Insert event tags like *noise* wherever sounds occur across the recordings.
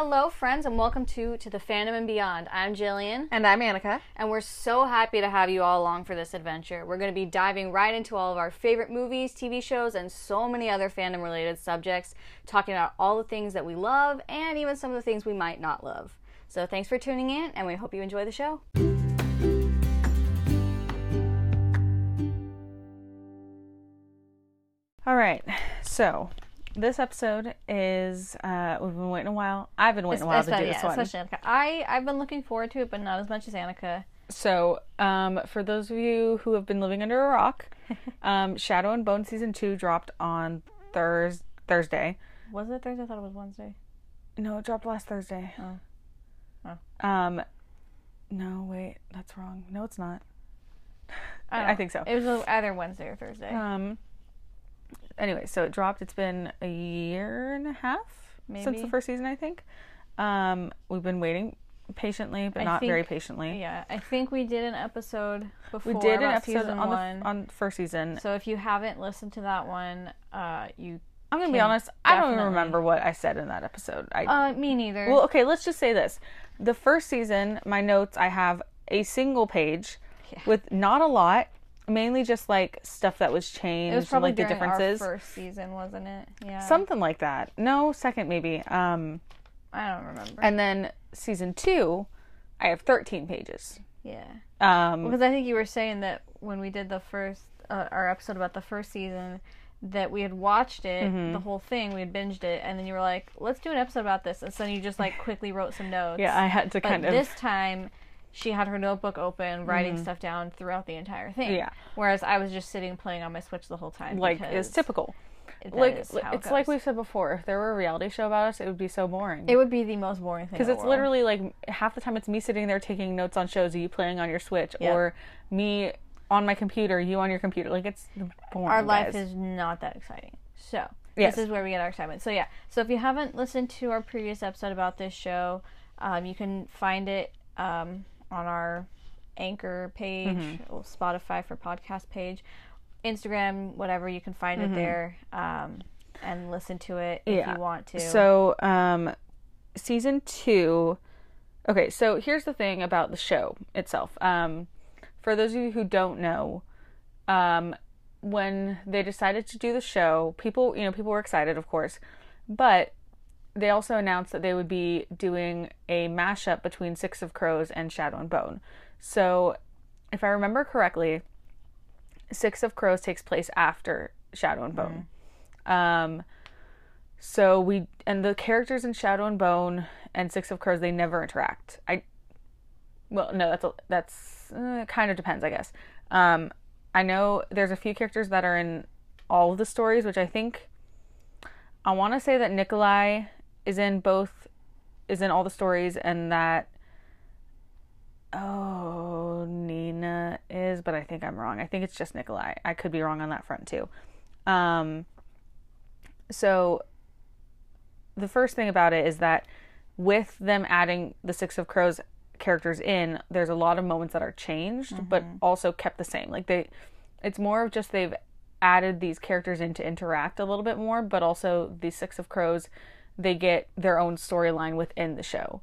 Hello, friends, and welcome to To the Fandom and Beyond. I'm Jillian, And I'm Annika. and we're so happy to have you all along for this adventure. We're going to be diving right into all of our favorite movies, TV shows, and so many other fandom related subjects, talking about all the things that we love and even some of the things we might not love. So, thanks for tuning in, and we hope you enjoy the show. All right. So this episode is uh we've been waiting a while. I've been waiting a while to do Especially- this yeah, one. especially Annika. I, I've been looking forward to it, but not as much as Annika. So, um for those of you who have been living under a rock, *laughs* um Shadow and Bone season 2 dropped on Thurs Thursday. Was it Thursday? I thought it was Wednesday. No, it dropped last Thursday. Oh. Oh. Um no, wait, that's wrong. No, it's not. I, *laughs* I think so. It was either Wednesday or Thursday. Um anyway, so it dropped. It's been a year and a half since the first season, I think. Um we've been waiting patiently, but I not very patiently. yeah, I think we did an episode before We did an episode on one. the on first season. So if you haven't listened to that one, uh, you I'm gonna be honest. I don't even remember what I said in that episode. I uh, me neither. well, okay. Let's just say this: the first season, my notes, I have a single page Yeah. with not a lot, mainly just like stuff that was changed, it was probably like the differences, our first season, wasn't it? Yeah. something like that. No, second maybe. Um, I don't remember. and then season two, I have 13 pages. yeah, Um, because I think you were saying that when we did the first uh, our episode about the first season. That we had watched it, Mm-hmm. the whole thing, we had binged it, and then you were like, "Let's do an episode about this." And so then you just like quickly wrote some notes. yeah, I had to But kind of. this time, she had her notebook open, writing stuff down throughout the entire thing. Mm-hmm. Yeah. Whereas I was just sitting playing on my Switch the whole time. like is typical. Like is it it's like we've said before. If there were a reality show about us, it would be so boring. It would be the most boring thing. because it's world. literally like half the time it's me sitting there taking notes on shows, you playing on your Switch, Yep. or me on my computer, you on your computer. Like it's boring. our life guys. is not that exciting. So Yes. this is where we get our excitement. So yeah. So if you haven't listened to our previous episode about this show, um, you can find it um, on our Anchor page, Mm-hmm. Spotify for podcast page, Instagram, whatever. You can find it there um, and listen to it if Mm-hmm. Yeah. you want to. So, um, season two. Okay, so here's the thing about the show itself. Um, for those of you who don't know, um, when they decided to do the show, people, you know, people were excited, of course, but they also announced that they would be doing a mashup between Six of Crows and Shadow and Bone. So, if I remember correctly, Six of Crows takes place after Shadow and Bone. Um, so we and the characters in Shadow and Bone and Six of Crows they never interact. I well no that's a, that's uh, kind of depends I guess. Um, I know there's a few characters that are in all of the stories, which I think I want to say that Nikolai is in both is in all the stories and that oh Nina is, but I think I'm wrong. I think it's just Nikolai. I could be wrong on that front too. Um, so the first thing about it is that with them adding the Six of Crows characters in, there's a lot of moments that are changed, but also kept the same. Like they, it's more of just they've added these characters in to interact a little bit more, but also the Six of Crows, they get their own storyline within the show.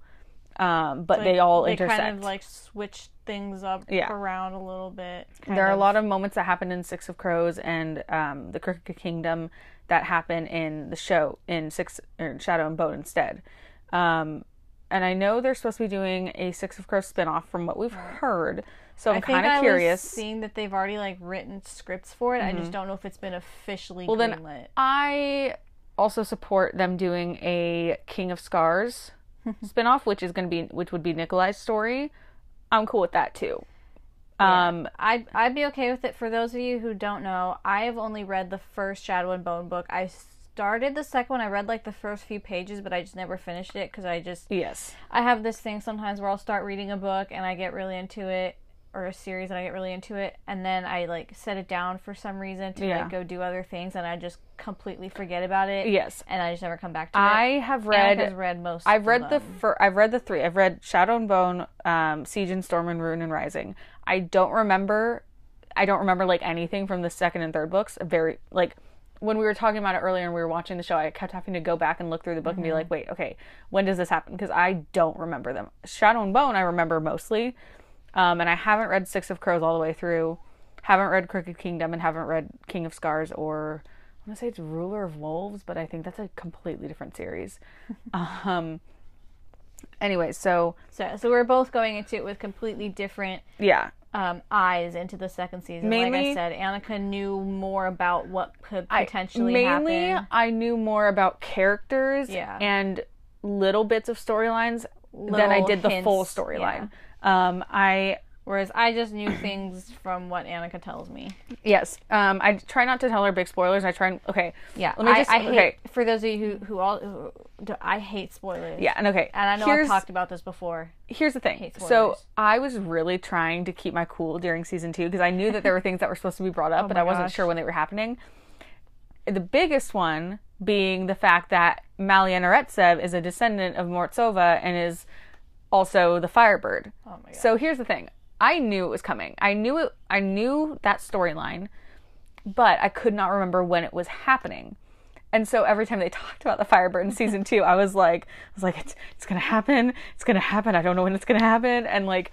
Um, but they all they intersect. kind of like switch things up Yeah. around a little bit. there are a lot of moments that happen in Six of Crows and um, the Crooked Kingdom that happen in the show in Six or Shadow and Bone instead. Um, and I know they're supposed to be doing a Six of Crows spinoff from what we've heard. So I'm kind of curious. was seeing that they've already like written scripts for it. I just don't know if it's been officially Well, then greenlit. I also support them doing a King of Scars *laughs* spinoff, which is going to be which would be Nikolai's story. I'm cool with that too. Um, I'd I'd be okay with it. For those of you who don't know, I have only read the first Shadow and Bone book. I started the second one. I read like the first few pages, but I just never finished it because I just yes. I have this thing sometimes where I'll start reading a book and I get really into it or a series and I get really into it and then I like set it down for some reason to Yeah. like go do other things and I just completely forget about it. Yes. And I just never come back to I it. I have Read, read has read most. I've of read the fir- I've read the three. I've read Shadow and Bone, um, Siege and Storm and Ruin and Rising. I don't remember. I don't remember like anything from the second and third books. Very like when we were talking about it earlier and we were watching the show, I kept having to go back and look through the book and be like, wait, okay, when does this happen? Because I don't remember them. Shadow and Bone, I remember mostly. Um, and I haven't read Six of Crows all the way through. Haven't read Crooked Kingdom and haven't read King of Scars or I want to say it's Ruler of Wolves, but I think that's a completely different series. *laughs* um, anyway, so So, so we're both going into it with completely different yeah, um, eyes into the second season. like I Mainly- said, Annika knew more about what could potentially I- mainly happen. I knew more about characters Yeah. and little bits of storylines than I did the full hints, storyline. Um, I Whereas I just knew things from what Annika tells me. yes, um, I try not to tell her big spoilers. I try and okay, Yeah, Let me I, just- I hate okay. for those of you who who all who, I hate spoilers. yeah, and okay. and I know here's, I've talked about this before. here's the thing. hate So. I was really trying to keep my cool during season two because I knew that there were things that were supposed to be brought up, but Oh my I wasn't gosh. sure when they were happening. The biggest one being the fact that Malyen Oretsev is a descendant of Morozova and is also the Firebird. Oh my god. So here's the thing. I knew it was coming. I knew it I knew that storyline, but I could not remember when it was happening. And so every time they talked about the Firebird in season two, I was like I was like, it's it's gonna happen, it's gonna happen, I don't know when it's gonna happen. And like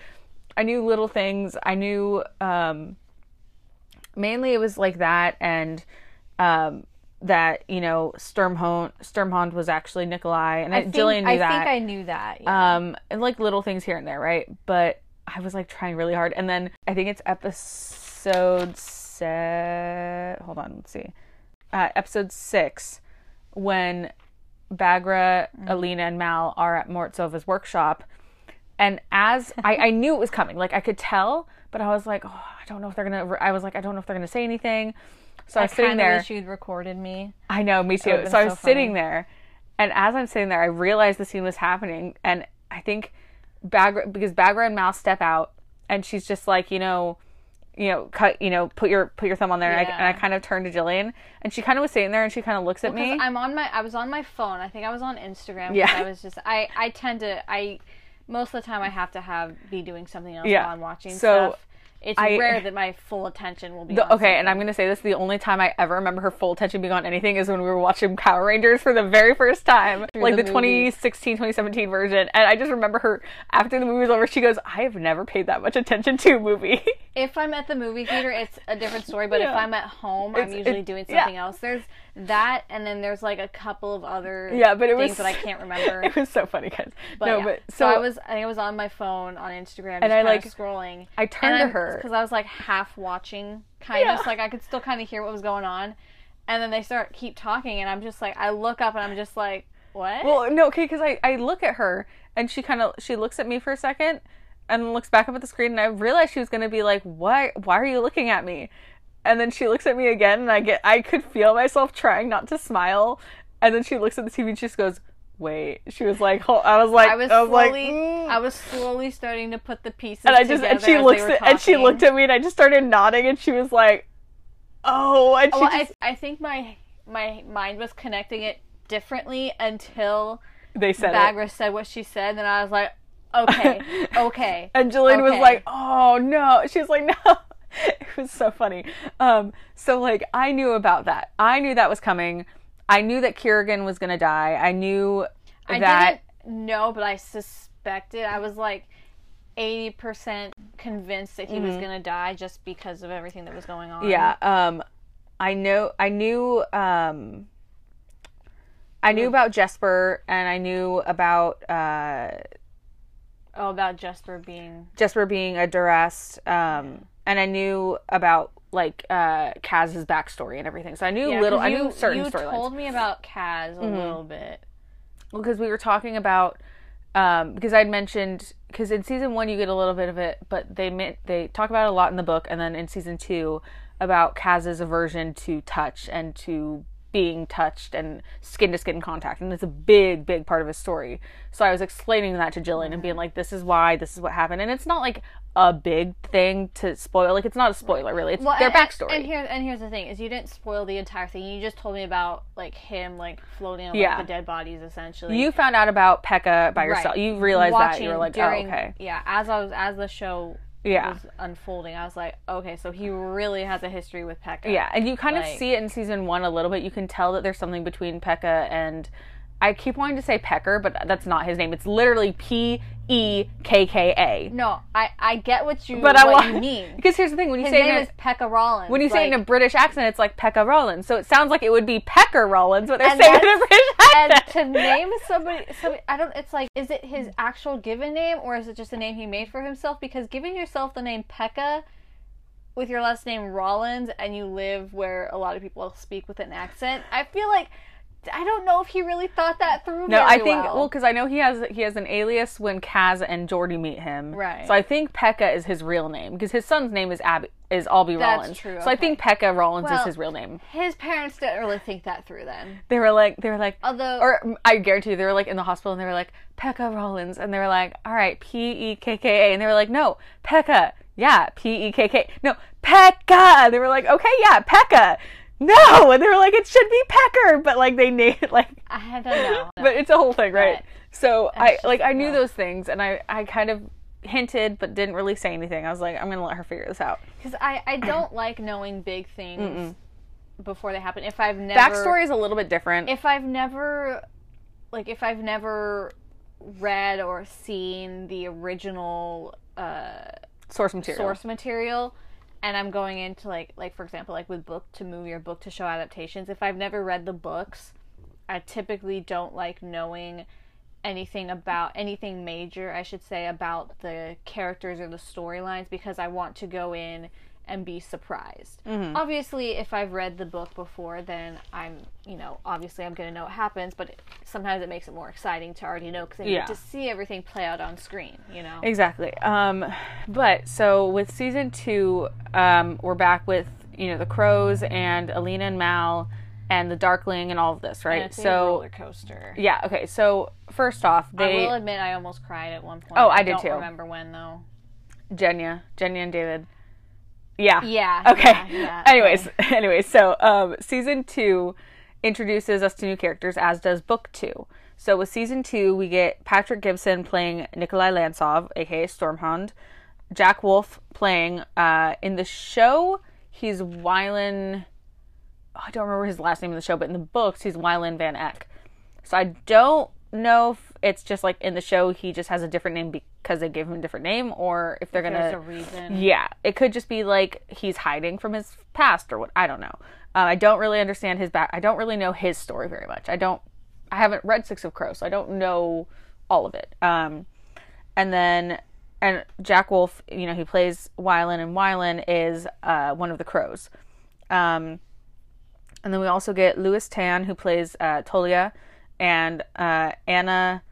I knew little things. I knew um mainly it was like that and um that, you know, Sturmhond Sturmhond was actually Nikolai and I think, Jillian knew I that I think I knew that. Yeah. um and like little things here and there right but i was like trying really hard and then i think it's episode set. hold on let's see uh, episode six when bagra alina and mal are at Morozova's workshop and as *laughs* I, I knew it was coming like i could tell but i was like oh i don't know if they're gonna i was like i don't know if they're gonna say anything so i I was sitting there wish you'd recorded me. I know, me too. would've So I was so sitting there, and as I'm sitting there, I realized the scene was happening, and I think Bagra because Bagra and Mal step out, and she's just like, you know, you know, cut, you know, put your put your thumb on there, and, I, and I kind of turned to Jillian, and she kind of was sitting there, and she kind of looks at me. I'm on my I was on my phone. I think I was on Instagram. Yeah. I was just I I tend to I most of the time I have to have be doing something else Yeah. while I'm watching So, stuff. It's I- rare that my full attention will be The- on okay, and I'm gonna say this: the only time I ever remember her full attention being on anything is when we were watching Power Rangers for the very first time, like the the, 2016, 2017 version. And I just remember her after the movie was over, she goes, "I have never paid that much attention to a movie." If I'm at the movie theater, it's a different story. But if I'm at home, I'm usually doing yeah. something else. There's that, and then there's like a couple of other yeah, but it things was that I can't remember. *laughs* It was so funny, guys. But no, yeah. but so, so, I was, I think I was on my phone on Instagram, And I, like- scrolling. I turned to her. because I was like half watching, kind Yeah. of, so like I could still kind of hear what was going on. And then they start keep talking, and I'm just like, I look up, and I'm just like, what? Well, no, okay, because I, I look at her and she kind of she looks at me for a second and looks back up at the screen and I realized she was gonna be like, why why are you looking at me? And then she looks at me again and I get I could feel myself trying not to smile. And then she looks at the TV and she just goes, wait. She was like, I was like, I was like, slowly, "Mm." I was slowly starting to put the pieces and I just and she looks at, and she looked at me and I just started nodding and she was like, oh, and she Well, just, I, I think my my mind was connecting it differently until they said it. Bagra said what she said, and I was like, okay, *laughs* okay. And Jillian was like, "Oh no!" She was like, *laughs* "No." *laughs* It was so funny. Um, so like I knew about that. I knew that was coming. I knew that Kirigan was gonna die. I knew I that. didn't know, but I suspected. I was like eighty percent convinced that he was gonna die just because of everything that was going on. Yeah. Um, I know. I knew. Um, I knew about Jesper, and I knew about uh, Oh, about Jesper being. Jesper being a Durast. Um, and I knew about like uh Kaz's backstory and everything. So I knew Yeah, little. 'cause I knew certain You storylines. told me about Kaz a Mm-hmm. little bit. because we were talking about um, because I'd mentioned because in season one you get a little bit of it, but they meant they talk about it a lot in the book, and then in season two about Kaz's aversion to touch and to being touched and skin to skin contact, and it's a big, big part of his story. So I was explaining that to Jillian and being like, "This is why, this is what happened," and it's not like a big thing to spoil. Like it's not a spoiler really. It's their and- backstory. And, here, and here's the thing: is you didn't spoil the entire thing. You just told me about like him, like floating on Yeah. like, the dead bodies, essentially. you found out about Pekka by yourself. Right. You realized that you were like, oh, during, "Oh, okay." Yeah, as I was as the show Yeah. was unfolding, I was like, okay, so he really has a history with Pekka. Yeah, and you kind of see it in season one a little bit. You can tell that there's something between Pekka and I keep wanting to say Pecker, but that's not his name. It's literally P E K K A. No, I I get what you But I what want you mean. *laughs* because here's the thing: when you His say name is Pekka Rollins. when you say it in a British accent, it's like Pekka Rollins. So it sounds like it would be Pecker Rollins, but they're saying it in a British and accent. to name somebody, somebody, I don't. It's like, is it his actual given name or is it just a name he made for himself? Because giving yourself the name Pekka with your last name Rollins and you live where a lot of people speak with an accent, I feel like I don't know if he really thought that through. No, I think well. well because I know he has he has an alias when Kaz and Jordy meet him. Right. So I think Pekka is his real name because his son's name is Ab is Albie That's Rollins. true, So I think Pekka Rollins Well- is his real name. his parents didn't really think that through then. They were like they were like Although, or I guarantee you, they were like in the hospital and they were like Pekka Rollins and they were like, all right, P E K K A, and they were like, no, Pekka, yeah, P E K K, no, Pekka. They were like, okay, yeah, Pekka. No, and they were like, it should be Pecker, but like they named it *laughs* like, I don't know. but it's a whole thing, right? Right. So I like I knew those things and I I kind of hinted but didn't really say anything. I was like, I'm gonna let her figure this out. Because I, I don't *clears throat* like knowing big things before they happen. If I've never Backstory is a little bit different. if I've never like if I've never read or seen the original uh, source material. source material and I'm going into like like for example like with book to movie or book to show adaptations if I've never read the books I typically don't like knowing anything about anything major I should say about the characters or the storylines because I want to go in and be surprised. Obviously, if I've read the book before, then I'm, you know, obviously I'm going to know what happens, but it, sometimes it makes it more exciting to already know because I Yeah. get to see everything play out on screen, you know? Exactly. Um, but so with season two, um, we're back with you know the crows and Alina and Mal and the Darkling and all of this, right? And it's a so roller coaster. yeah, okay. So first off, I they will admit I almost cried at one point. Oh, I did don't too. remember when though. Genya, Genya and David. Yeah. Yeah. Okay. yeah, yeah, *laughs* anyways, *laughs* okay. anyways, so um, season two introduces us to new characters, as does book two. So with season two, we get Patrick Gibson playing Nikolai Lantsov, aka Sturmhond, Jack Wolfe playing uh, in the show. He's Wylan. I don't remember his last name in the show, but in the books, he's Wylan Van Eck. So I don't know if it's just like in the show he just has a different name because they gave him a different name, or if they're gonna There's a reason. yeah, it could just be like he's hiding from his past or what. I don't know. Uh, I don't really understand his back. I don't really know his story very much. I don't. I haven't read Six of Crows, so I don't know all of it. Um, and then and Jack Wolfe, you know, he plays Wylan, and Wylan is uh, one of the crows. Um, and then we also get Lewis Tan, who plays uh, Tolya, and uh, Anna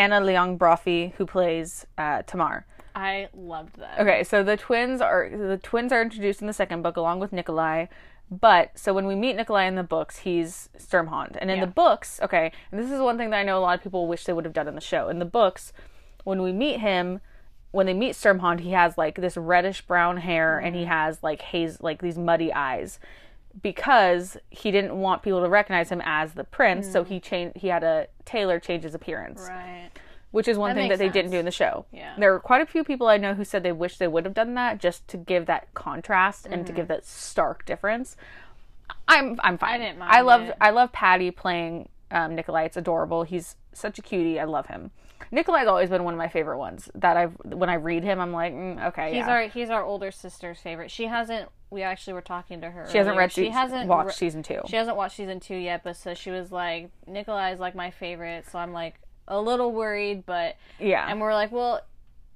Anna Leong Brophy, who plays uh, Tamar. I loved that. Okay, so the twins are the twins are introduced in the second book along with Nikolai. But so when we meet Nikolai in the books, he's Sturmhond, and in Yeah. the books, okay, and this is one thing that I know a lot of people wish they would have done in the show. In the books, when we meet him, when they meet Sturmhond, he has like this reddish brown hair and he has like haze, like these muddy eyes, because he didn't want people to recognize him as the prince. So he changed. He had a tailor change his appearance Right. which is one That thing that they didn't do in the show. Yeah. There were quite a few people I know who said they wish they would have done that just to give that contrast and Mm-hmm. to give that stark difference. I'm I'm fine. I didn't I mind love it. I love Patty playing um, Nikolai. It's adorable. He's such a cutie. I love him. Nikolai's always been one of my favorite ones. That I've when I read him, I'm like, mm, okay, He's yeah. our he's our older sister's favorite. She hasn't. We actually were talking to her. she hasn't read. She hasn't watched re- season two. She hasn't watched season two yet, but so she was like, Nikolai is like my favorite. So I'm like a little worried, but yeah, and we're like, well,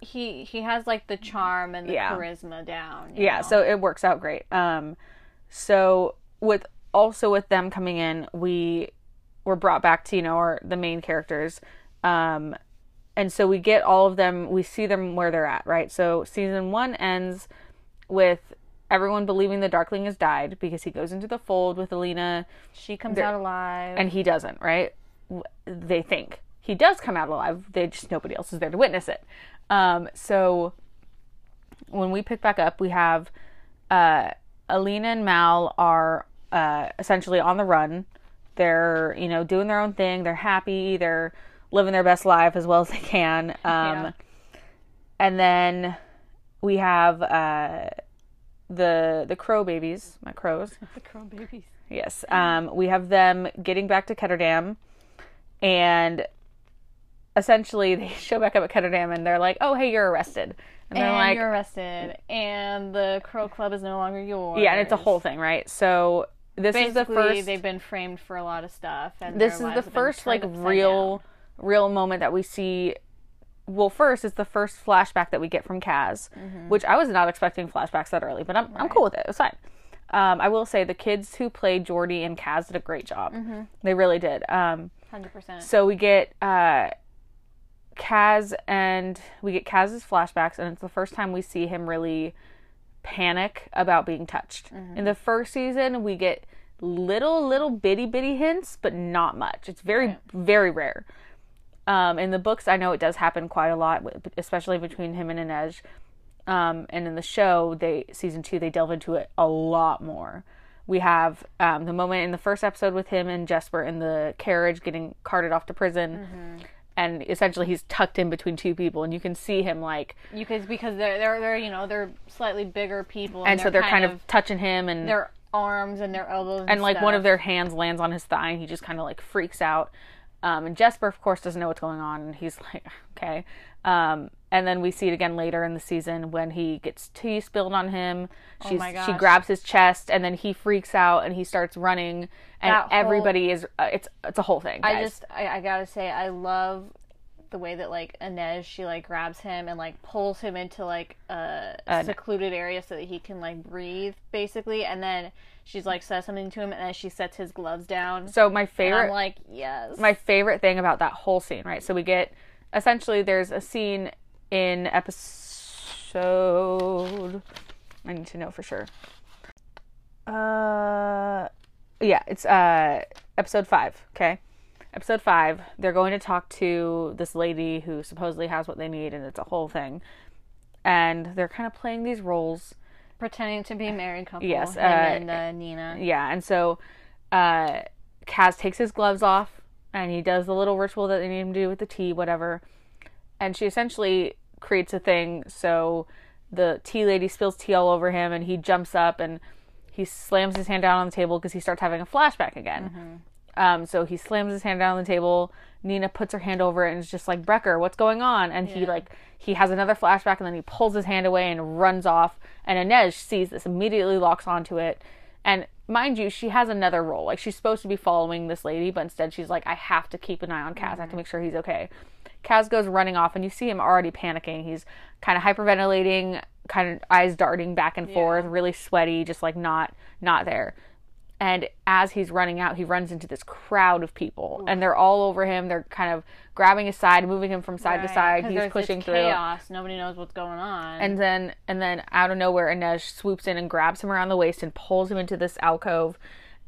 he he has like the charm and the Yeah. charisma down. yeah know? so it works out great um so with also with them coming in we were brought back to you know our the main characters um and so we get all of them we see them where they're at right so season one ends with everyone believing the darkling has died because he goes into the fold with alina. She comes out alive. and he doesn't right? They think he does come out alive. They just nobody else is there to witness it. Um, so when we pick back up we have uh, alina and mal are uh, essentially on the run. They're you know doing their own thing. They're happy. They're living their best life as well as they can. Um, Yeah. and then we have uh, the the crow babies, my crows. *laughs* The crow babies. Yes. Um, we have them getting back to Ketterdam, and essentially they *laughs* show back up at Ketterdam, and they're like, "Oh, hey, you're arrested," and they're And like, you're arrested, and the crow club is no longer yours. "Yeah," and it's a whole thing, right? So this is the first. they've been framed for a lot of stuff, and this is the first like real, down. real moment that we see. Well, first it's the first flashback that we get from Kaz, Mm-hmm. which I was not expecting flashbacks that early, but I'm I'm cool with it. It's fine. Um, I will say the kids who played Jordy and Kaz did a great job. Mm-hmm. They really did. Um, hundred percent. So we get uh, Kaz and we get Kaz's flashbacks, and it's the first time we see him really panic about being touched. In the first season, we get little, little bitty, bitty hints, but not much. It's very, very rare. Um, in the books, I know it does happen quite a lot, especially between him and Inej. Um, and in the show, they season two, they delve into it a lot more. We have um, the moment in the first episode with him and Jesper in the carriage getting carted off to prison, and essentially he's tucked in between two people, and you can see him like, You because because they're they're they're you know they're slightly bigger people, and so they're kind of touching him, and their arms and their elbows, and, and like one of their hands lands on his thigh and he just kind of like freaks out um, and jesper of course doesn't know what's going on and he's *laughs* like okay. Um, and then we see it again later in the season when he gets tea spilled on him. She's, Oh my she grabs his chest and then he freaks out and he starts running and That whole- everybody is uh, it's it's a whole thing I just I, I gotta say I love the way that like Inej she like grabs him and like pulls him into like a secluded area so that he can like breathe basically, and then she's like says something to him and then she sets his gloves down. so my favorite I'm like yes, my favorite thing about that whole scene, right? So we get essentially there's a scene in episode I need to know for sure. Uh yeah, it's uh episode 5, okay? Episode 5, they're going to talk to this lady who supposedly has what they need and it's a whole thing. And they're kind of playing these roles pretending to be a married couple. Yes, uh, and uh, Nina. yeah, and so uh, Kaz takes his gloves off and he does the little ritual that they need him to do with the tea, whatever. And she essentially creates a thing so the tea lady spills tea all over him and he jumps up and he slams his hand down on the table because he starts having a flashback again. Um, so he slams his hand down on the table. Nina puts her hand over it and is just like, Brekker, what's going on? And he like he has another flashback and then he pulls his hand away and runs off. And Inej sees this, immediately locks onto it. And mind you, she has another role. Like she's supposed to be following this lady, but instead she's like, I have to keep an eye on Kaz. I have to make sure he's okay. Kaz goes running off, and you see him already panicking. He's kind of hyperventilating, kind of eyes darting back and forth, really sweaty, just like not not there. And as he's running out, he runs into this crowd of people, and they're all over him. They're kind of grabbing his side, moving him from side to side He's pushing through. chaos. Nobody knows what's going on. And then and then out of nowhere, Inej swoops in and grabs him around the waist and pulls him into this alcove.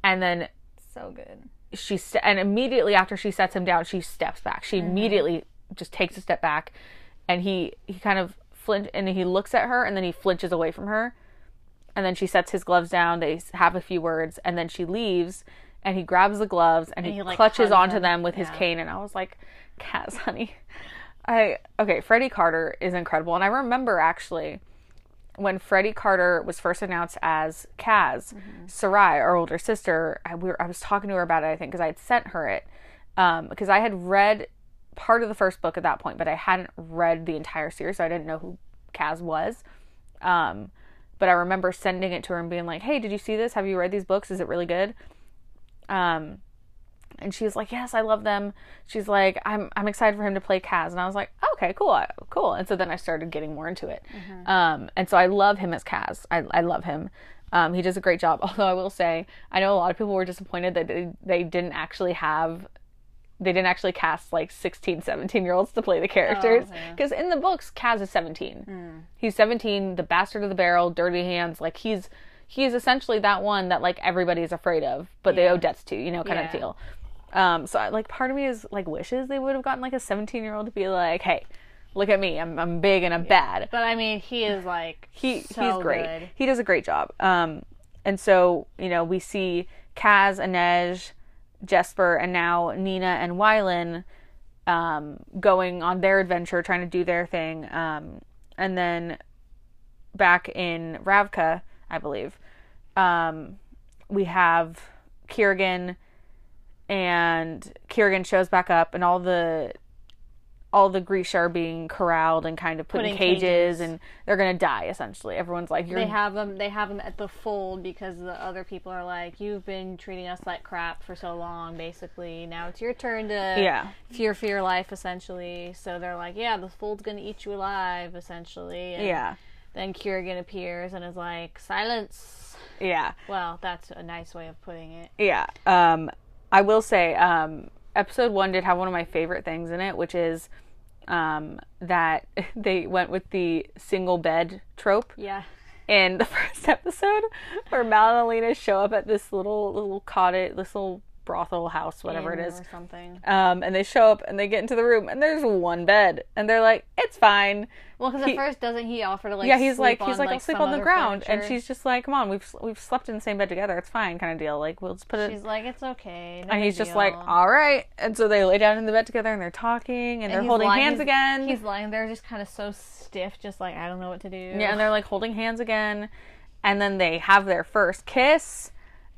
And then so good. she st- and immediately after she sets him down, she steps back. She mm-hmm. immediately just takes a step back, and he he kind of flinch and he looks at her and then he flinches away from her, and then she sets his gloves down. They have a few words, and then she leaves. And he grabs the gloves and, he, he, like, clutches onto him. them with his cane. And I was like, Kaz, *laughs* honey. I okay, Freddie Carter is incredible. And I remember actually when Freddie Carter was first announced as Kaz, Sarai, our older sister, I, we were, I was talking to her about it, I think, because I had sent her it. Um, because I had read part of the first book at that point, but I hadn't read the entire series, so I didn't know who Kaz was. Um, but I remember sending it to her and being like, hey, did you see this? Have you read these books? Is it really good? Um, and she was like, "Yes, I love them." She's like, "I'm I'm excited for him to play Kaz," and I was like, "Okay, cool, cool." And so then I started getting more into it. Um, and so I love him as Kaz. I I love him. Um, he does a great job. *laughs* Although I will say, I know a lot of people were disappointed that they, they didn't actually have they didn't actually cast like 16 17 year olds to play the characters yeah. because in the books kaz is 17 he's 17 the bastard of the barrel dirty hands like he's he's essentially that one that like everybody's afraid of but they owe debts to you know kind Yeah. of deal um so I, like part of me is like wishes they would have gotten like a 17 year old to be like hey look at me i'm, I'm big and i'm bad But I mean, he is like he so he's great. good. He does a great job. Um, and so you know we see Kaz, Inej, Jesper, and now Nina and Wylan um, going on their adventure, trying to do their thing. Um, and then back in Ravka, I believe, um, we have Kirigan, and Kirigan shows back up, and all the all the Grisha are being corralled and kind of put in cages, cages. and they're gonna die essentially. Everyone's like, "You're They have them. They have them at the fold because the other people are like, "You've been treating us like crap for so long. Basically, now it's your turn to yeah, fear for your life." Essentially, so they're like, "Yeah, the fold's gonna eat you alive." Essentially, and yeah, Then Kirigan appears and is like, "Silence." yeah." Well, that's a nice way of putting it. Yeah. Um, I will say, um, episode one did have one of my favorite things in it, which is um, that *laughs* they went with the single bed trope. Yeah. In the *laughs* first episode, where Mal and Alina show up at this little little cottage, this little brothel house, whatever it is. or something. Um, and they show up and they get into the room and there's one bed and they're like, it's fine. Well, because at first doesn't he offer to like? yeah, he's sleep like, he's on, like, I'll sleep on the ground, and she's just like, come on, we've we've slept in the same bed together, it's fine, kind of deal. Like, we'll just put it. She's like, it's okay. no and he's big just like, all right. And so they lay down in the bed together and they're talking and, And they're holding lying- hands he's- again. He's lying there, just kind of so stiff, just like I don't know what to do. yeah, and they're like holding hands again. And then they have their first kiss.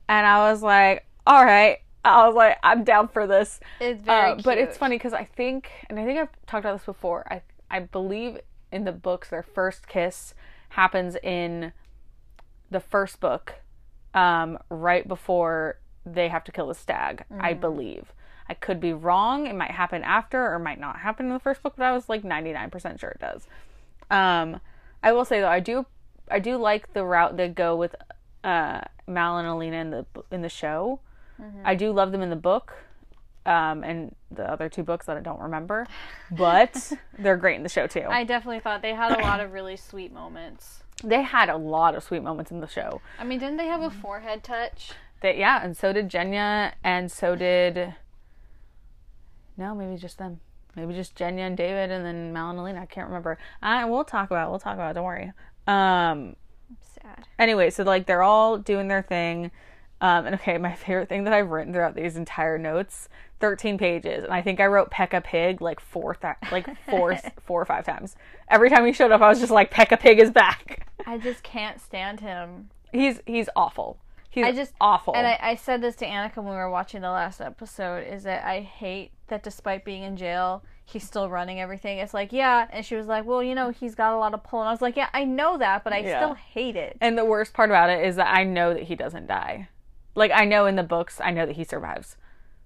And I was like, all right. I was like, I'm down for this. it's very. Uh, but it's funny because I think, and I think I've talked about this before. I I believe in the books their first kiss happens in the first book, um, right before they have to kill the stag. I Mm-hmm. believe. I could be wrong. It might happen after, or might not happen in the first book. But I was like 99% sure it does. Um, I will say though, I do I do like the route they go with uh, Mal and Alina in the in the show. Mm-hmm. I do love them in the book, um, and the other two books that I don't remember, but *laughs* they're great in the show too. I definitely thought they had a lot of really sweet moments. they had a lot of sweet moments in the show. I mean, didn't they have a forehead touch? They, yeah, and so did Genya, and so did no, maybe just them. Maybe just Genya and David, and then Mal and Alina. I can't remember. I we'll talk about. It. We'll talk about. It. Don't worry. Um, Sad. anyway, so like they're all doing their thing. Um, and okay, my *laughs* favorite thing that I've written throughout these entire notes, thirteen pages, and I think I wrote Pekka Pig like four, th- like four, *laughs* four or five times. Every time he showed up, I was just like, Pekka Pig is back. I just can't stand him. He's he's awful. He's I just awful. And I, I said this to Annika when we were watching the last episode: is that I hate that despite being in jail, he's still running everything. It's like, yeah, and she was like, well, you know, he's got a lot of pull, and I was like, yeah, I know that, but I Yeah. still hate it. and the worst part about it is that I know that he doesn't die. Like I know in the books, I know that he survives.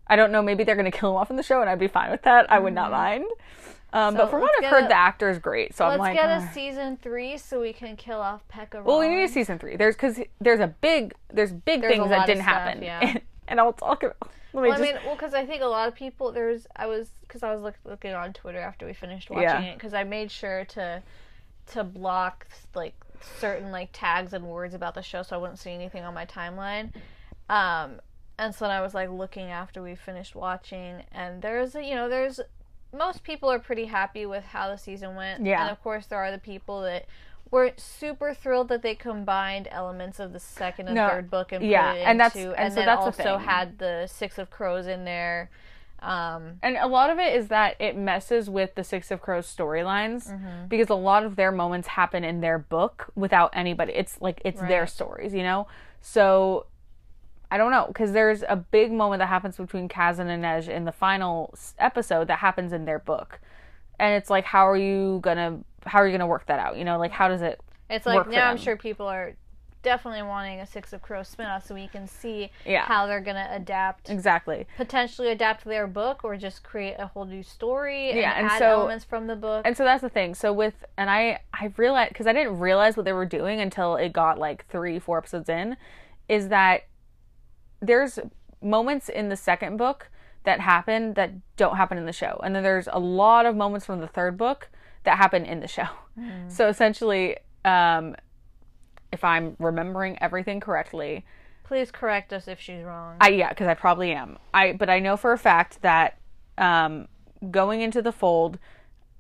I don't know. Maybe they're gonna kill him off in the show, and I'd be fine with that. I would not mind. Um, Mm-hmm. So but from what I've heard, a- the actor is great. So I'm Let's like, get a season three so we can kill off Pekka. Well, we need a season three. There's because there's a big there's big There's things that didn't stuff, happen, yeah. *laughs* and, I'll talk about. Let me Well, I mean, well, because I think a lot of people there's I was because I was look, looking on Twitter after we finished watching Yeah. it because I made sure to to block like certain like tags and words about the show so I wouldn't see anything on my timeline. Um, and so then I was like looking after we finished watching, and there's a, you know there's most people are pretty happy with how the season went. Yeah. And of course there are the people that were super thrilled that they combined elements of the second and No, third book and yeah, put it and that's- and and so then the also thing. had the Six of Crows in there. Um, and a lot of it is that it messes with the Six of Crows storylines Mm-hmm. because a lot of their moments happen in their book without anybody. It's like it's their stories, you know. So I don't know because there's a big moment that happens between Kaz and Inej in the final episode that happens in their book, and it's like, how are you gonna how are you gonna work that out? You know, like how does it? it's like now I'm sure people are definitely wanting a Six of Crows spinoff so we can see Yeah. how they're gonna adapt, Exactly. potentially adapt their book or just create a whole new story and, Yeah, and add so- elements from the book. And so that's the thing. So with and I I realized because I didn't realize what they were doing until it got like three four episodes in, is that there's moments in the second book that happen that don't happen in the show, and then there's a lot of moments from the third book that happen in the show. So essentially, um, if I'm remembering everything correctly, Please correct us if she's wrong. I yeah, because I probably am. I but I know for a fact that um, going into the fold,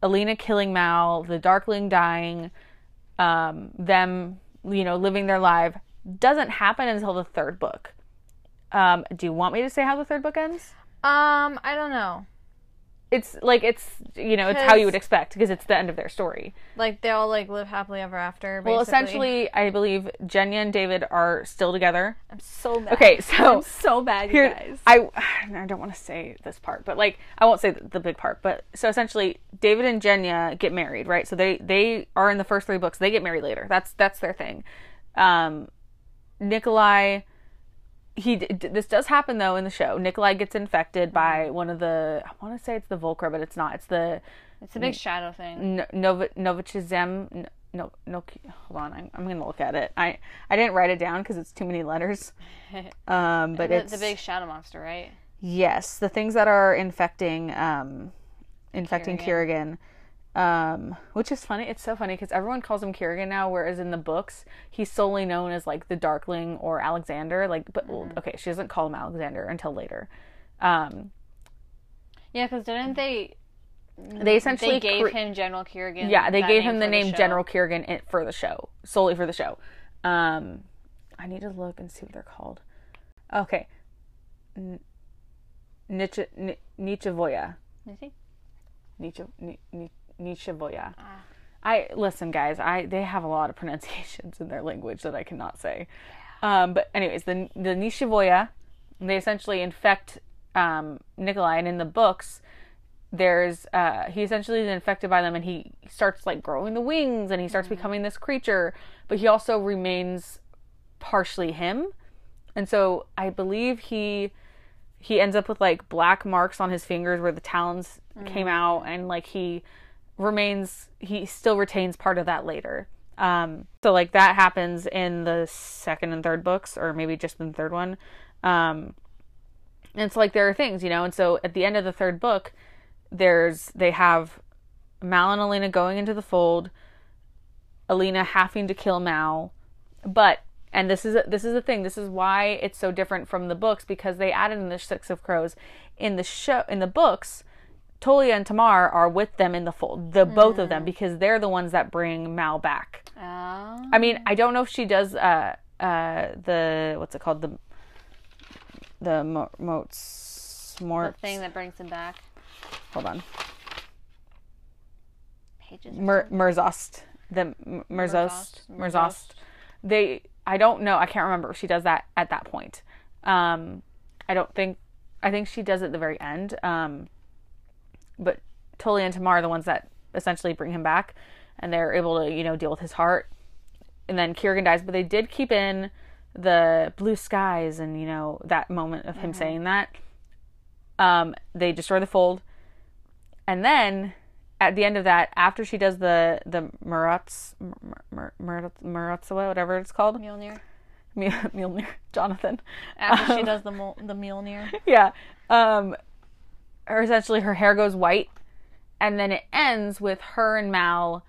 Alina killing Mal, the Darkling dying, um, them you know living their life doesn't happen until the third book. Um, do you want me to say how the third book ends? um, I don't know. it's like it's you know it's how you would expect because it's the end of their story. Like they all like live happily ever after. Basically. Well, essentially, I believe Genya and David are still together. I'm so mad. Okay, so I'm so bad, you here guys. I *sighs* I don't want to say this part, but like I won't say the, the big part. But so essentially, David and Genya get married, right? So they they are in the first three books. They get married later. That's that's their thing. Um, Nikolai. He this does happen though in the show. Nikolai gets infected by one of the I want to say it's the Volcra, but it's not. It's the It's a big shadow thing. no, Nova, Novichizem. No, no, hold on. I'm, I'm gonna look at it. I I didn't write it down because it's too many letters. *laughs* Um, but the, it's the big shadow monster, right? yes, the things that are infecting um, infecting Kirigan. Um, which is funny. It's so funny because everyone calls him Kirigan now, whereas in the books he's solely known as like the Darkling or Alexander. Like, but well, okay, she doesn't call him Alexander until later. Um, Yeah, because didn't they? they essentially They gave cre- him General Kirigan. Yeah, they gave him the name show. General Kirigan in, for the show, solely for the show. Um, I need to look and see what they're called. Okay, N- Nietzsche, N- Nietzschevoya, Is he? Nietzsche, Ni- Ni- Nietzschevoya. Ah. I listen, guys. I they have a lot of *laughs* pronunciations in their language that I cannot say. Um, but anyways, the the Nishivoya, they essentially infect um, Nikolai, and in the books, there's uh, he essentially is infected by them, and he starts like growing the wings, and he starts becoming this creature. But he also remains partially him, and so I believe he he ends up with like black marks on his fingers where the talons came out, and like he remains he still retains part of that later. Um, so like that happens in the second and third books, or maybe just in the third one. Um, and it's like there are things, you know. And so at the end of the third book, there's they have Mal and Alina going into the fold, Alina having to kill Mal, but and this is this is the thing. This is why it's so different from the books because they added in the Six of Crows in the show in the books. Tolya and Tamar are with them in the fold, the both of them, because they're the ones that bring Mal back. Oh. I mean, I don't know if she does uh uh the what's it called the the mo- the more thing that brings him back. hold on Pages. Mer- Merzost the Merzost Merzost. Merzost they I don't know I can't remember if she does that at that point um I don't think I think she does it at the very end um but Tolya and Tamar are the ones that essentially bring him back and they're able to you know deal with his heart. And then Kirigan dies but they did keep in the blue skies and you know that moment of him saying that. Um they destroy the fold. And then at the end of that after she does the the Murats Mur- Mur- whatever it's called. Mjolnir. Mjol- *laughs* Mjolnir Jonathan. After she Um, does the mol- the Mjolnir. *laughs* yeah. Um her essentially her hair goes white and then it ends with her and mal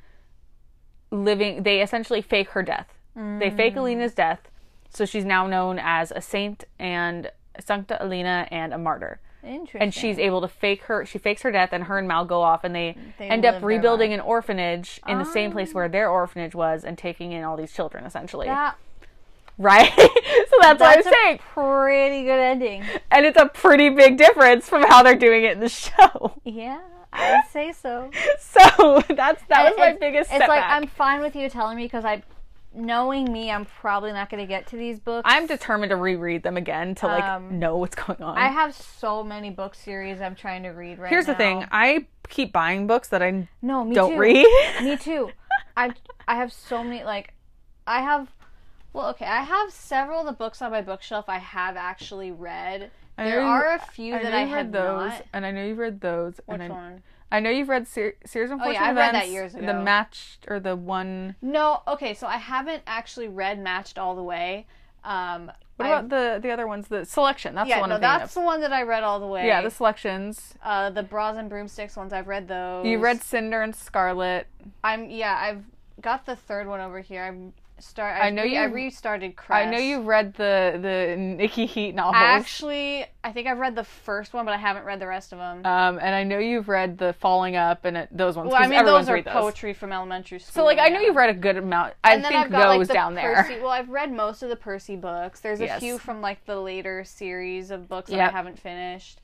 living they essentially fake her death. They fake mm. alina's death so she's now known as a saint and sancta alina and a martyr. Interesting. and she's able to fake her she fakes her death and her and mal go off and they, They end up rebuilding an orphanage in the same place ah. where their orphanage was and taking in all these children essentially. That, right *laughs* so that's, what i'm a saying pretty good ending. and it's a pretty big difference from how they're doing it in the show Yeah, I'd say so. *laughs* So that's that was my It's- biggest It's setback. like I'm fine with you telling me because I, knowing me, I'm probably not going to get to these books. I'm determined to reread them again to like Um, know what's going on. I have so many book series I'm trying to read right Here's now. the thing: I keep buying books that I No, me don't too. read. me too. *laughs* I I have so many like I have well okay I have several of the books on my bookshelf I have actually read. I There are a few I that I read those, not. and I know you've read those, Which and I, one? I know you've read Series of Oh, yeah, I read that years The matched or the one. No, okay, so I haven't actually read Matched all the way. Um What I've- about the the other ones? The selection. That's yeah, the one no, that's of. the one that I read all the way. Yeah, the selections. uh, the bras and broomsticks ones. I've read those. You read Cinder and Scarlet. I'm yeah. I've got the third one over here. I'm start. I know re- I you- restarted. Cress. I know you've read the the Nikki Heat novels. Actually, I think I've read the first one, but I haven't read the rest of them. Um, and I know you've read the Falling Up and it, those ones. well, I mean, those are those. poetry from elementary school. So like I know yeah. you've read a good amount. I And then think I've got, like, those the down there. Percy- well, I've read most of the Percy books. There's a Yes. few from like the later series of books that Yep. I haven't finished.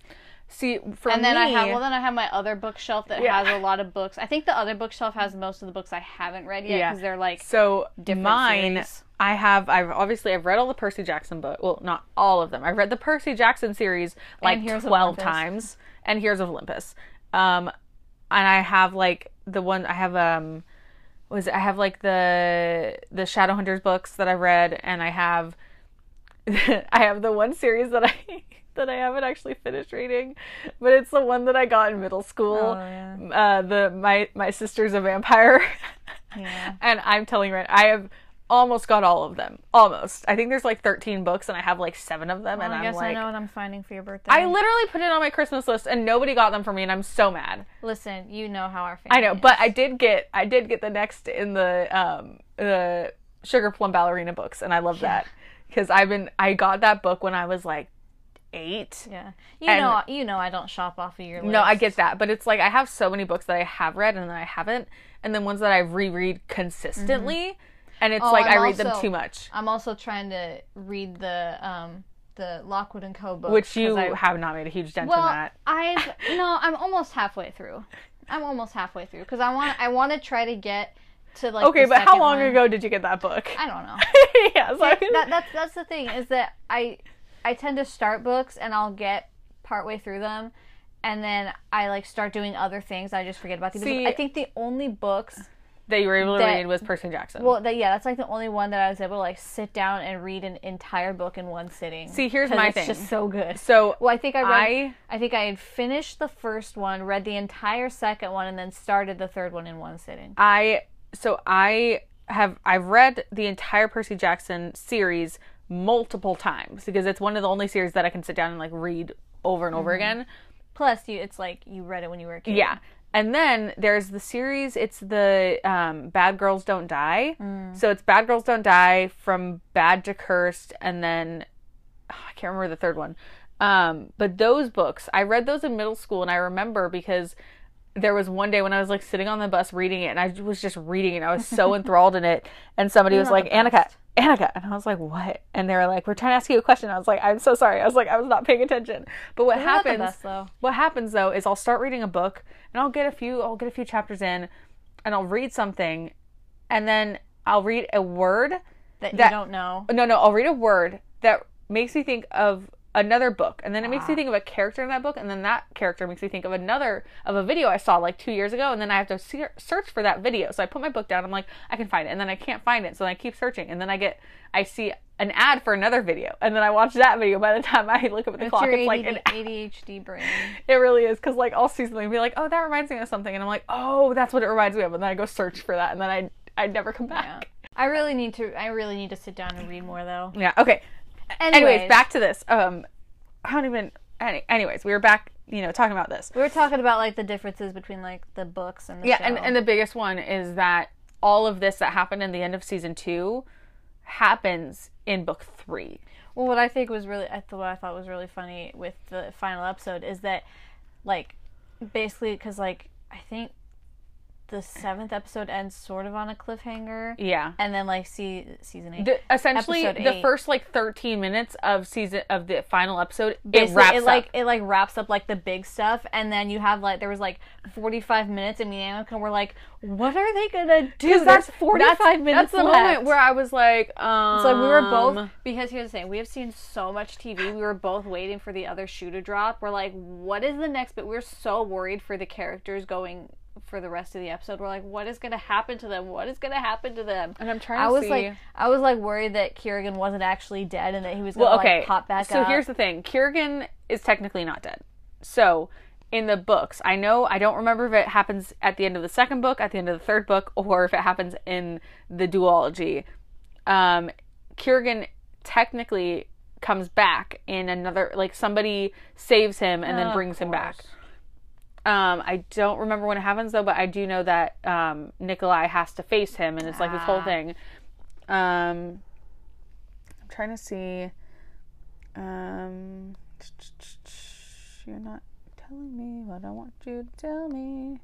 See, for and then I have well, then I have my other bookshelf that Yeah. has a lot of books. I think the other bookshelf has most of the books I haven't read yet Yeah. because they're like So different mine, series. I have. I've obviously I've read all the Percy Jackson book. Well, not all of them. I've read the Percy Jackson series like twelve Olympus. times, and Heroes of Olympus. Um, and I have like the one I have. Um, was it, I have like the the Shadowhunters books that I read, and I have *laughs* I have the one series that I *laughs* that I haven't actually finished reading, but it's the one that I got in middle school. Oh, yeah. Uh, the my my sister's a vampire. Yeah. *laughs* And I'm telling you, right, I have almost got all of them. Almost. I think there's like 13 books, and I have like seven of them. Well, and I I'm guess like, I know what I'm finding for your birthday. I literally put it on my Christmas list, and nobody got them for me, and I'm so mad. Listen, you know how our family. I know, is. but I did get I did get the next in the um the Sugar Plum Ballerina books, and I love that because I've been I got that book when I was like eight. yeah, you and- know, you know, I don't shop off of your list. No, I get that, but it's like I have so many books that I have read and I haven't, and then ones that I reread consistently, and it's Oh, like I'm I read them too much, I'm also trying to read the um the Lockwood and Co. book, which you I, have not made a huge dent well, in that. I've *laughs* no, I'm almost halfway through. I'm almost halfway through because I want I want to try to get to like. Okay, but how long one. ago did you get that book? I don't know. *laughs* yeah, so that, that's that's the thing is that I I tend to start books and I'll get partway through them, and then I like start doing other things. I just forget about the. See- I think the only books, that you were able to that- read was Percy Jackson. well, that yeah, that's like the only one that I was able to like sit down and read an entire book in one sitting. See, here's my it's thing. It's just so good. so Well, I think I read. I I think I had finished the first one, read the entire second one, and then started the third one in one sitting. I so I have I've read the entire Percy Jackson series multiple times because it's one of the only series that I can sit down and like read over and over again. Plus, you it's like you read it when you were a kid. Yeah. And then there's the series, it's the um, Bad Girls Don't Die. So it's Bad Girls Don't Die from Bad to Cursed, and then oh, I can't remember the third one. Um, but those books, I read those in middle school, and I remember because there was one day when I was like sitting on the bus reading it, and I was just reading it. And I was so *laughs* enthralled in it, and somebody was like, "Annika. Annika," and I was like, "What?" And they were like, "We're trying to ask you a question." I was like, "I'm so sorry." I was like, "I was not paying attention." But what They're happens? best, though. What happens though is I'll start reading a book, and I'll get a few. I'll get a few chapters in, and I'll read something, and then I'll read a word. that, that- you don't know. No, no, I'll read a word that makes me think of another book and then it makes Ah. me think of a character in that book and then that character makes me think of another of a video I saw like 2 years ago and then I have to se- search for that video. So I put my book down I'm like I can find it and then I can't find it so then I keep searching and then I get I see an ad for another video and then I watch that video by the time I look up at the It's clock it's like an ADHD *laughs* brain. it really is because like I'll see something and be like oh that reminds me of something and I'm like oh that's what it reminds me of and then I go search for that and then I I never come Yeah. back. I really need to. I really need to sit down and read more though. Yeah. Okay. Anyways, Anyways, back to this. Um, I don't even. Any, anyways, we were back. You know, talking about this. we were talking about like the differences between like the books and the Yeah, show. and and the biggest one is that all of this that happened in the end of season two happens in book three. Well, what I think was really, I thought what I thought was really funny with the final episode is that, like, basically, because like I think the seventh episode ends sort of on a cliffhanger, Yeah. and then like see season eight. The, essentially, Episode the first like thirteen minutes of season of the final episode, it wraps it like up. it like wraps up like the big stuff, and then you have like there was like forty five minutes, and me and Annika were like, "What are they gonna do?" That's forty five minutes That's the left. moment where I was like, um, So we were both because here's the thing: we have seen so much TV. We were both waiting for the other shoe to drop. We're like, what is the next? But we're so worried for the characters going for the rest of the episode. We're like, what is going to happen to them? What is going to happen to them? and I'm trying to I was see. like, I was like worried that Kirigan wasn't actually dead and that he was going to well, okay. like pop back so up. here's the thing: Kirigan is technically not dead. So in the books, I know I don't remember if it happens at the end of the second book, at the end of the third book, or if it happens in the duology. Um, Kirigan technically comes back in another, like somebody saves him and Of then brings him back. Um, I don't remember when it happens though, but I do know that um, Nikolai has to face him, and it's like this whole Ah. thing. Um, I'm trying to see. Um, *tsk* you're not telling me what I want you to tell me.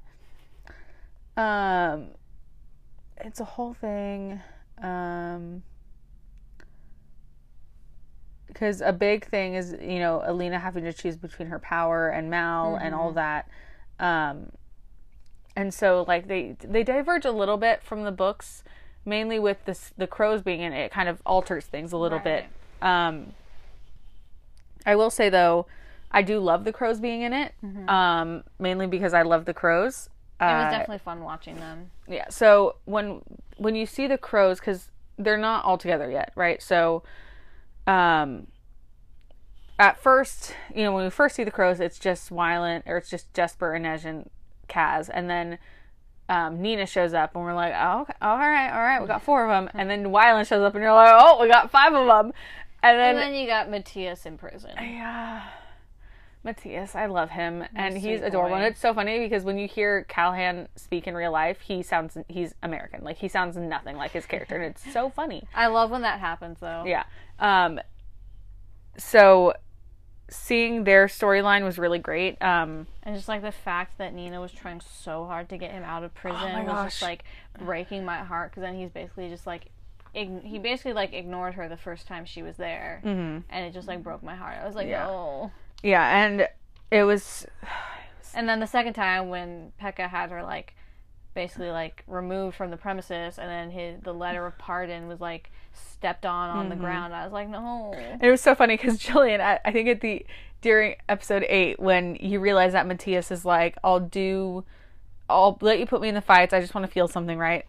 Um, it's a whole thing. Um, because a big thing is you know Alina having to choose between her power and Mal and all that, um, and so like they they diverge a little bit from the books, mainly with this the crows being in it. It kind of alters things a little bit. Um, I will say though, I do love the crows being in it, um, mainly because I love the crows. It was Uh, definitely fun watching them. yeah. So when when you see the crows, because they're not all together yet, right? So, um, at first, you know, when we first see the crows, it's just Wylan or it's just Jesper, Inej, and Kaz, and then um, Nina shows up, and we're like, oh, okay, all right, all right, we got four of them, and then Wylan shows up, and you're like, oh, we got five of them, and then And then you got Matthias in prison. yeah. Matthias, I love him, and he's adorable. boy. And it's so funny because when you hear Calahan speak in real life, he sounds he's American. Like he sounds nothing like his character, and it's so funny. *laughs* I love when that happens though. Yeah. Um. So, seeing their storyline was really great. Um. And just like the fact that Nina was trying so hard to get him out of prison Oh was just like breaking my heart because then he's basically just like he basically like ignored her the first time she was there, mhm. and it just like broke my heart. I was like, Yeah. oh. Yeah, and *sighs* it was And then the second time when Pekka had her like basically like removed from the premises, and then his the letter of pardon was like stepped on on Mm-hmm. the ground. I was like, no. it was so funny because *laughs* Jillian, I, I think at the during episode eight when you realize that Matthias is like, I'll do, I'll let you put me in the fights. I just want to feel something, right?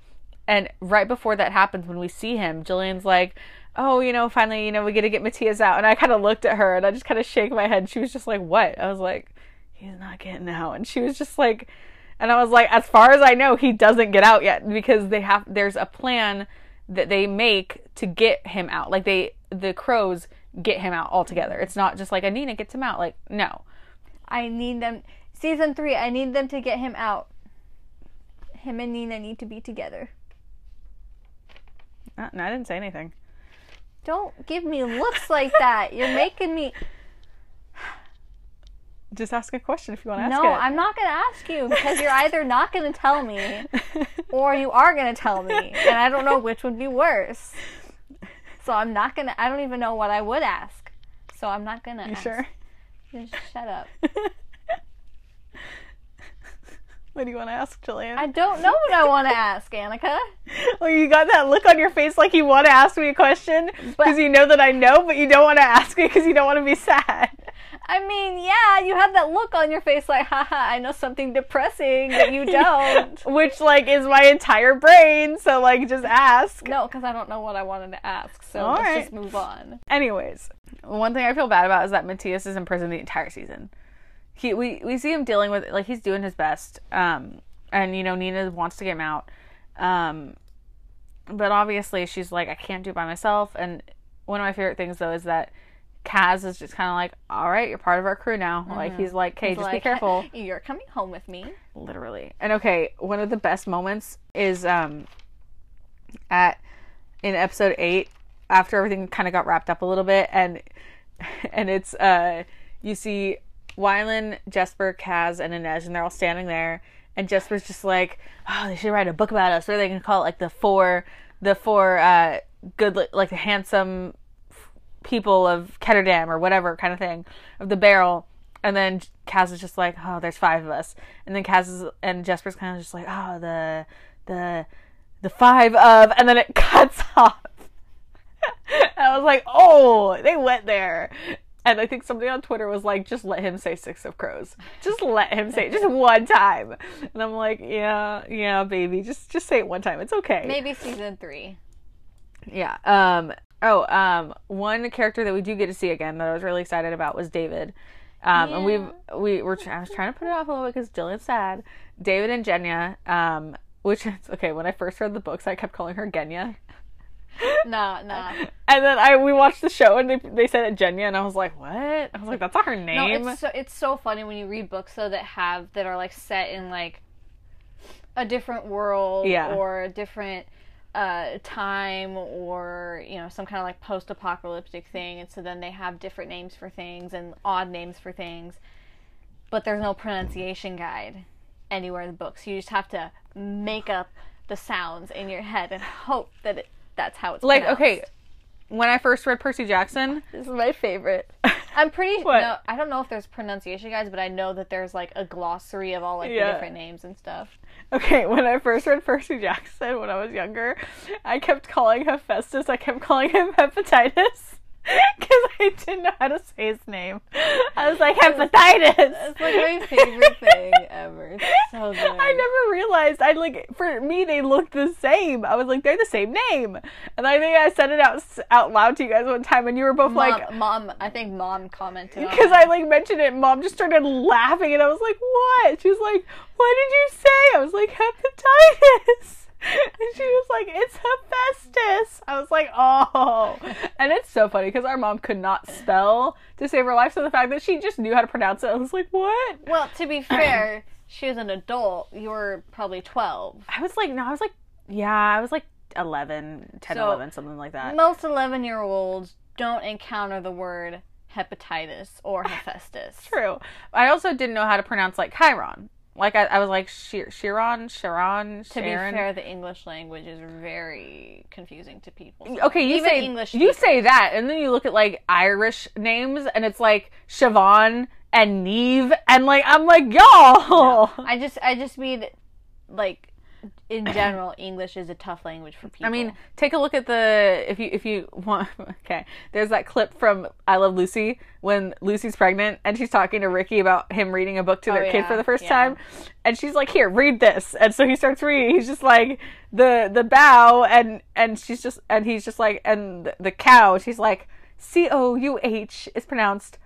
And right before that happens, when we see him, Jillian's like, oh, you know, finally, you know, we get to get Matthias out. And I kind of looked at her and I just kind of shake my head. She was just like, what? I was like, he's not getting out. And she was just like, and I was like, as far as I know, he doesn't get out yet because they have, there's a plan that they make to get him out. Like they, the crows get him out altogether. It's not just like a Nina gets him out. Like, no. I need them. Season three, I need them to get him out. Him and Nina need to be together. Uh, No, I didn't say anything. Don't give me looks like that. You're making me. Just ask a question if you want to ask No, it. I'm not going to ask you *laughs* because you're either not going to tell me or you are going to tell me. And I don't know which would be worse. So I'm not going to. I don't even know what I would ask. So I'm not going to. You sure? Just shut up. *laughs* what do you want to ask, Jillian? I don't know what I want to *laughs* ask, Annika. well, you got that look on your face like you want to ask me a question because you know that I know, but you don't want to ask me because you don't want to be sad. I mean, yeah, you have that look on your face like, haha, I know something depressing that you don't. *laughs* Which, like, is my entire brain, so, like, just ask. no, because I don't know what I wanted to ask. So All let's right. just move on. Anyways, one thing I feel bad about is that Matthias is in prison the entire season. He we, we see him dealing with like he's doing his best. Um and you know Nina wants to get him out. Um but obviously she's like I can't do it by myself and one of my favorite things though is that Kaz is just kind of like, all right, you're part of our crew now. Like he's like, okay, He's just be careful. *laughs* You're coming home with me. literally. And okay, one of the best moments is um at in episode 8 after everything kind of got wrapped up a little bit and *laughs* and it's uh you see Wylan, Jesper, Kaz, and Inej, and they're all standing there. And Jesper's just like, oh, they should write a book about us. Or they can call it like the four, the four uh, good, like the handsome people of Ketterdam or whatever kind of thing of the barrel. And then Kaz is just like, oh, there's five of us. And then Kaz is, and Jesper's kind of just like, oh, the, the, the five of, and then it *laughs* cuts off. *laughs* I was like, oh, they went there. And I think somebody on Twitter was like, just let him say Six of Crows. Just let him say it just one time. And I'm like, yeah, yeah, baby. Just just say it one time. It's okay. Maybe season three. Yeah. Um oh, um one character that we do get to see again that I was really excited about was David. Um and we've we were I was trying to put it off a little bit cuz Dylan's sad. David and Jenya um which *laughs* okay, when I first read the books I kept calling her Genya. *laughs* Nah, nah. And then I we watched the show and they they said it Jenya and I was like, "What?" I was like, "That's not her name. No, name." it's so it's so funny when you read books though that have that are like set in like a different world Yeah. or a different uh, time or you know some kind of like post-apocalyptic thing, and so then they have different names for things and odd names for things, but there's no pronunciation guide anywhere in the books. You just have to make up the sounds in your head and hope that it, that's how it's like pronounced. okay when I first read Percy Jackson, *laughs* This is my favorite. *laughs* I'm pretty What? no, I don't know if there's pronunciation guides, but I know that there's like a glossary of all like Yeah. the different names and stuff. okay, when I first read Percy Jackson when I was younger, I kept calling Hephaestus, I kept calling him *laughs* hepatitis. *laughs* Because I didn't know how to say his name. I was like, hepatitis! It's like my favorite thing ever. It's so *laughs* good. I never realized. I like for me they looked the same. I was like they're the same name, and I think I said it out out loud to you guys one time, and you were both mom, like, mom, I think mom commented because. I like mentioned it. Mom just started laughing, and I was like, what? She was like, what did you say? I was like hepatitis. *laughs* And she was like, "It's Hephaestus." I was like, "Oh," and it's so funny because our mom could not spell to save her life. So the fact that she just knew how to pronounce it, I was like, "What?" Well, to be *clears throat* fair, she was an adult. You were probably 12. I was like, no, I was like, yeah, I was like 11, 10, So, 11, something like that. Most 11 year olds don't encounter the word hepatitis or *laughs* Hephaestus. True. I also didn't know how to pronounce like Chiron. Like I, I was like Shir- Chiron, Sharon, To be fair, the English language is very confusing to people. so Okay, you say English. you speakers- say that, and then you look at like Irish names, and it's like Siobhan and Neve, and like I'm like y'all. *laughs* I just, I just mean, like, in general, English is a tough language for people. I mean, take a look at the if you if you want. *laughs* Okay, there's that clip from I Love Lucy when Lucy's pregnant and she's talking to Ricky about him reading a book to Oh, their kid yeah, for the first yeah. time, and she's like, "Here, read this." And so he starts reading. He's just like the the bow, and and she's just and he's just like and the cow. She's like C O U H is pronounced,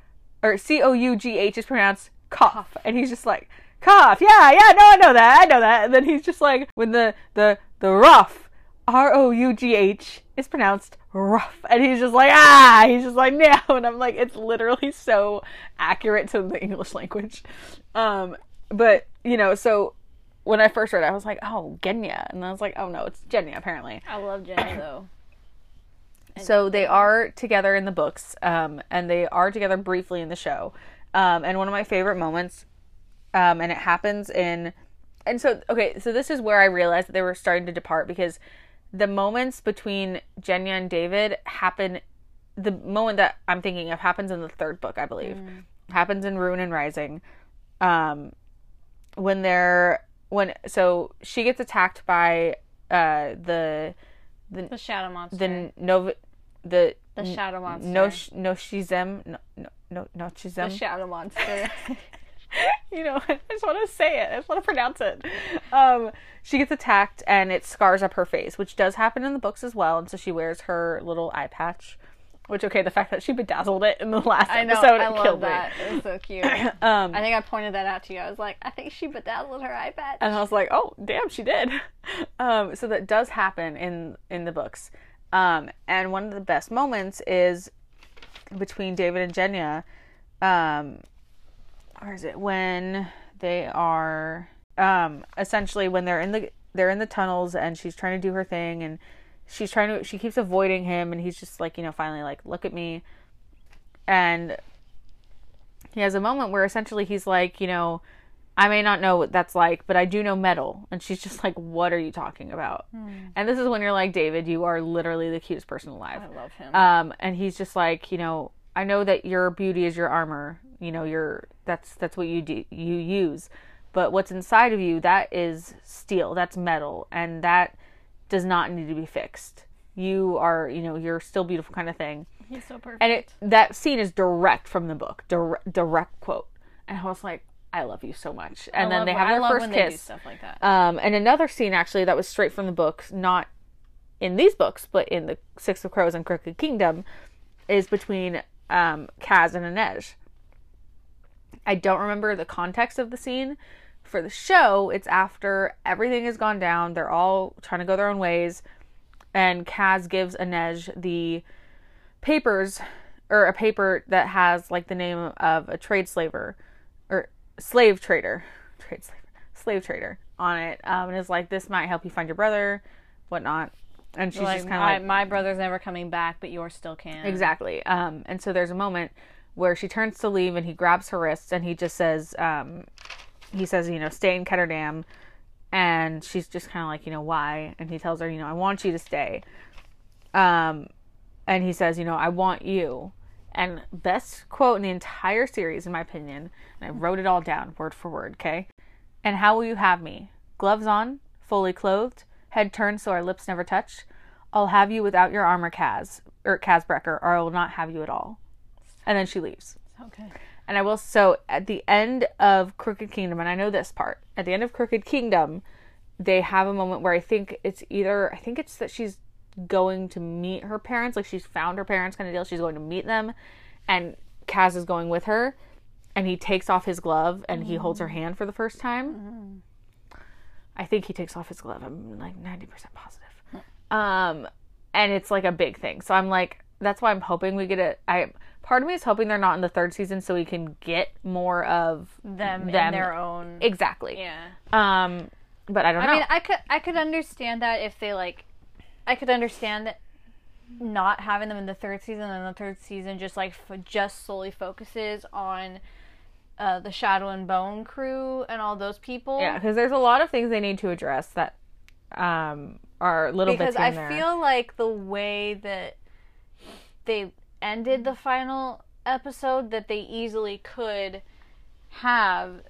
or C O U G H is pronounced cough, and he's just like cough. Yeah, yeah, no, I know that, I know that. And then he's just like when the the the rough R O U G H is pronounced rough. And he's just like, ah, he's just like, *laughs* no. And I'm like, it's literally so accurate to the English language. Um, but, you know, so when I first read it, I was like, oh, Genya. And I was like, oh no, it's Genya, apparently. I love Jenny *coughs* though. So they are together in the books, um, and they are together briefly in the show. Um, and one of my favorite moments, um, and it happens in, and so okay, so this is where I realized that they were starting to depart because the moments between Jenya and David happen. The moment that I'm thinking of happens in the third book, I believe, happens in Ruin and Rising. Um, when they're when so she gets attacked by uh the The shadow monster. the Nova the the shadow monster. no no shizem no no no no the shadow monster. *laughs* *laughs* you know *laughs* I just want to say it I just want to pronounce it um she gets attacked and it scars up her face which does happen in the books as well and so she wears her little eye patch which okay the fact that she bedazzled it in the last I know. episode I it love killed that. It was so cute. *clears throat* um I think I pointed that out to you. I was like, I think she bedazzled her iPad. and I was like, "Oh, damn, she did." *laughs* Um, so that does happen in in the books, um, and one of the best moments is between David and Jenya. Where is it when they are um, essentially when they're in the they're in the tunnels and she's trying to do her thing and she's trying to she keeps avoiding him and he's just like you know finally like look at me and he has a moment where essentially he's like you know I may not know what that's like, but I do know metal. And she's just like, What are you talking about? And this is when you're like, David, you are literally the cutest person alive. I love him. Um, and he's just like, you know, I know that your beauty is your armor. You know, your that's that's what you do you use. But what's inside of you, that is steel, that's metal, and that does not need to be fixed. You are, you know, you're still beautiful kind of thing. He's so perfect. And it that scene is direct from the book, direct, direct quote. And I was like, I love you so much. And I then love- they have I their first when They do kiss. stuff like that. Um, and another scene actually that was straight from the books, not in these books, but in the Six of Crows and Crooked Kingdom, is between um, Kaz and Inej. I don't remember the context of the scene. For the show, it's after everything has gone down. They're all trying to go their own ways, and Kaz gives Inej the papers, or a paper that has like the name of a trade slaver, or slave trader, trade slave, slave trader on it, um, and is like, "This might help you find your brother, whatnot." And she's like, just kind of like, my brother's never coming back, but yours still can. Exactly. Um, and so there's a moment where she turns to leave and he grabs her wrists and he just says, um, he says, you know, stay in Ketterdam. And she's just kind of like, you know, why? And he tells her, you know, I want you to stay. Um, and he says, you know, I want you. And best quote in the entire series, in my opinion, and I wrote it all down word for word, okay? And how will you have me? Gloves on, fully clothed, head turned so our lips never touch. I'll have you without your armor, Kaz, or Kaz Brekker, or I will not have you at all. And then she leaves. Okay. And I will so at the end of Crooked Kingdom, and I know this part, at the end of Crooked Kingdom, they have a moment where I think it's either I think it's that she's going to meet her parents, like she's found her parents kind of deal. She's going to meet them, and Kaz is going with her, and he takes off his glove and he holds her hand for the first time. I think he takes off his glove. I'm like ninety percent positive. Um, and it's like a big thing. So I'm like, that's why I'm hoping we get it. I part of me is hoping they're not in the third season so we can get more of Them, in Them. their own. exactly. yeah. Um, but I don't know. I mean, I could I could understand that if they like, I could understand that not having them in the third season and the third season just like f- just solely focuses on uh, the Shadow and Bone crew and all those people. yeah, because there's a lot of things they need to address that um are little because bits I there. feel like the way that they ended the final episode that they easily could have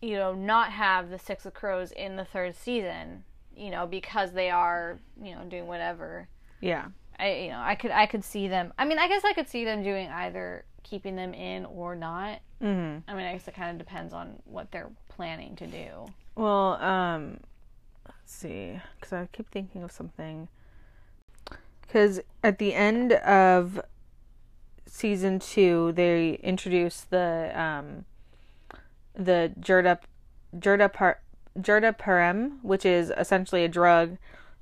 you know not have the six of crows in the third season you know because they are you know doing whatever yeah. I you know I could I could see them I mean I guess I could see them doing either keeping them in or not hmm I mean I guess it kind of depends on what they're planning to do Well, um, let's see, because I keep thinking of something. Because at the end of season two, they introduce the um, the Jurda Jurda par, Jurda Parem, which is essentially a drug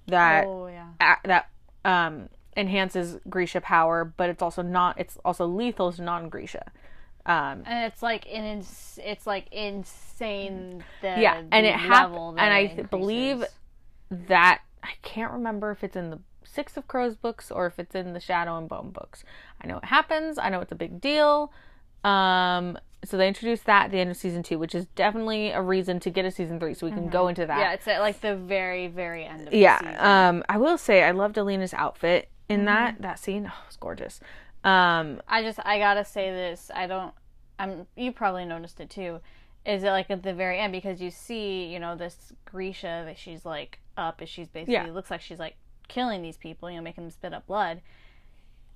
that oh yeah a- that um, enhances Grisha power, but it's also not. It's also lethal to non-Grisha. Um, and it's like in ins- it's like insane the Yeah, and it hap- level and I th- believe- that I can't remember if it's in the Six of Crows books or if it's in the Shadow and Bone books. I know it happens. I know it's a big deal. Um, so they introduced that at the end of season two, which is definitely a reason to get a season three, so we can go into that. yeah it's at like the very very end of the yeah. Um, I will say I loved Alina's outfit in that that scene. Oh, it's gorgeous. Um, I just I gotta say this I don't I'm you probably noticed it too is it like at the very end because you see you know this Grisha that she's like up as she's basically Yeah. looks like she's like killing these people you know making them spit up blood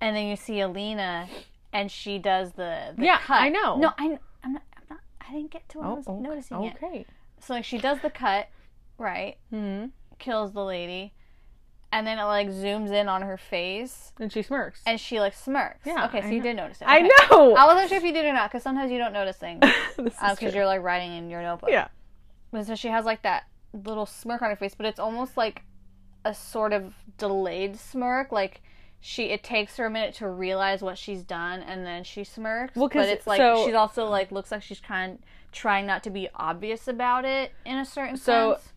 and then you see Alina and she does the, the Yeah, cut. I know. no I I'm not, I'm not I didn't get to what I oh, was okay. noticing yet okay. so like she does the cut right hmm kills the lady and then it like zooms in on her face And she smirks. and she like smirks Yeah, okay so I you know. did notice it I know. I wasn't sure if you did or not because sometimes you don't notice things *laughs* because true. you're like writing in your notebook. yeah. But so she has like that little smirk on her face, but it's almost like a sort of delayed smirk. Like she, it takes her a minute to realize what she's done, and then she smirks. Well, but it's like so- she's also like looks like she's trying trying not to be obvious about it in a certain So, sense.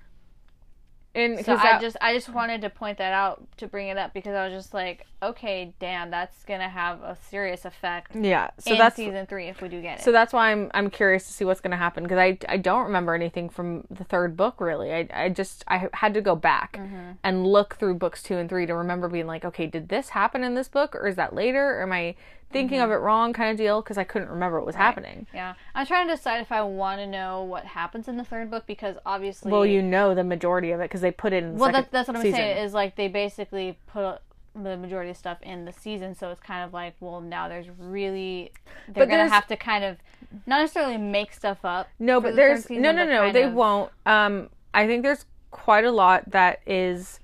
And So I that- just I just wanted to point that out to bring it up because I was just like, okay, damn, that's gonna have a serious effect yeah. So in that's season three if we do get it. So that's why I'm I'm curious to see what's going to happen because I I don't remember anything from the third book really. I I just I had to go back Mm-hmm. and look through books 2 and 3 to remember being like, okay, did this happen in this book or is that later? Or am I thinking Mm-hmm. of it wrong kind of deal because I couldn't remember what was happening. Yeah, I'm trying to decide if I want to know what happens in the third book because obviously, Well, you know the majority of it because they put it in the well, that, that's what I'm season. saying is like they basically put the majority of stuff in the season, so it's kind of like, well, now there's really they're gonna have to kind of not necessarily make stuff up. No, but the there's season, no, no, no. They of- won't. Um, I think there's quite a lot that is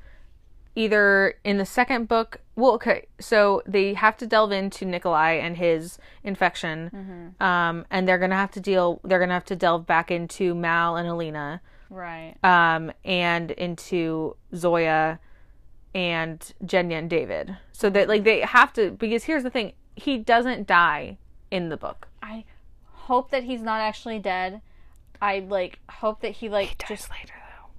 either in the second book. Well, okay, so they have to delve into Nikolai and his infection, Mm-hmm. um, and they're gonna have to deal. They're gonna have to delve back into Mal and Alina, Right. um, and into Zoya and Jenya and David. So that like they have to because here's the thing: he doesn't die in the book. I hope that he's not actually dead. I like hope that he like just later though.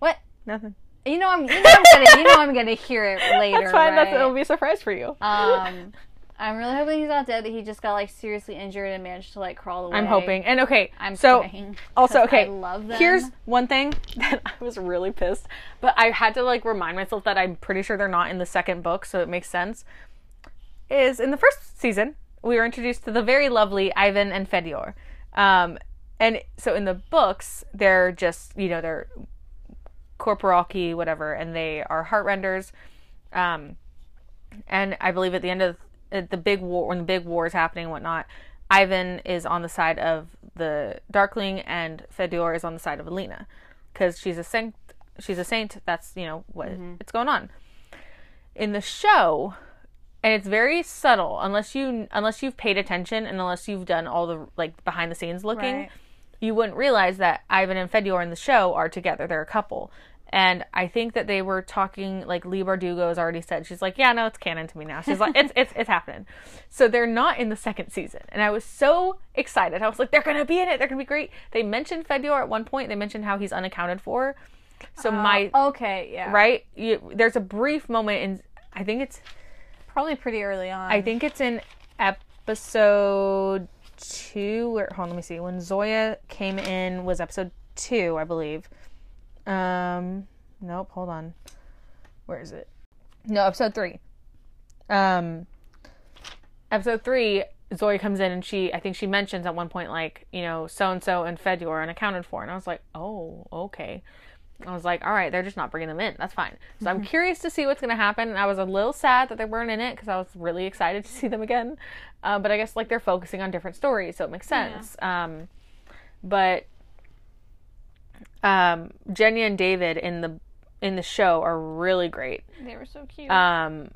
what Nothing. you know I'm you know I'm gonna you know I'm gonna hear it *laughs* later. That's fine. That's it'll be a surprise for you. Um, I'm really hoping he's not dead. That he just got like seriously injured and managed to like crawl away. I'm hoping. And okay, I'm so praying, also okay. I love them. Here's one thing *laughs* that I was really pissed, but I had to like remind myself that I'm pretty sure they're not in the second book, so it makes sense. Is in the first season we were introduced to the very lovely Ivan and Fedor, um, and so in the books they're just you know they're corporalki whatever, and they are heart renders. Um, and I believe at the end of Uh, the big war, when the big war is happening and whatnot, Ivan is on the side of the Darkling, and Fedor is on the side of Alina, because she's a saint. She's a saint. That's you know what mm-hmm. it's going on. In the show, and it's very subtle unless you unless you've paid attention and unless you've done all the like behind the scenes looking Right. you wouldn't realize that Ivan and Fedor in the show are together they're a couple and I think that they were talking like Leigh Bardugo has already said she's like yeah no it's canon to me now she's like it's it's it's happening so they're not in the second season and I was so excited I was like they're gonna be in it they're gonna be great they mentioned Fedor at one point they mentioned how he's unaccounted for so oh, my Okay, yeah. right you, there's a brief moment in I think it's Probably pretty early on. I think it's in episode two. Where hold on, let me see. When Zoya came in was episode two, I believe. Um, nope. Hold on. Where is it? No, episode three. Um, episode three. Zoya comes in and she, I think she mentions at one point, like, you know, so and so and Fedor are unaccounted for. And I was like, oh, okay. I was like, all right, they're just not bringing them in. That's fine. So I'm curious to see what's going to happen. And I was a little sad that they weren't in it because I was really excited to *laughs* see them again. Uh, but I guess like they're focusing on different stories, so it makes sense. Um, but um, Jenny and David in the in the show are really great. they were so cute. Um,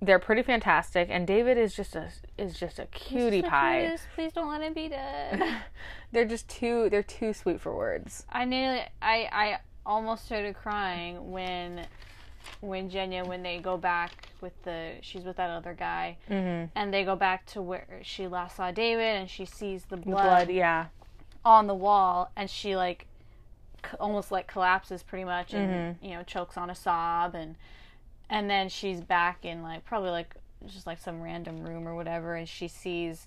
they're pretty fantastic, and David is just a is just a cutie The pie. cutest. Please don't let him be dead. *laughs* They're just too they're too sweet for words. I nearly, I, I almost started crying when, when Jenya, when they go back with the, she's with that other guy, Mm-hmm. and they go back to where she last saw David, and she sees the blood, Blood, yeah. on the wall, and she like, almost like collapses pretty much, and Mm-hmm. you know chokes on a sob, and, and then she's back in like probably like just like some random room or whatever, and she sees.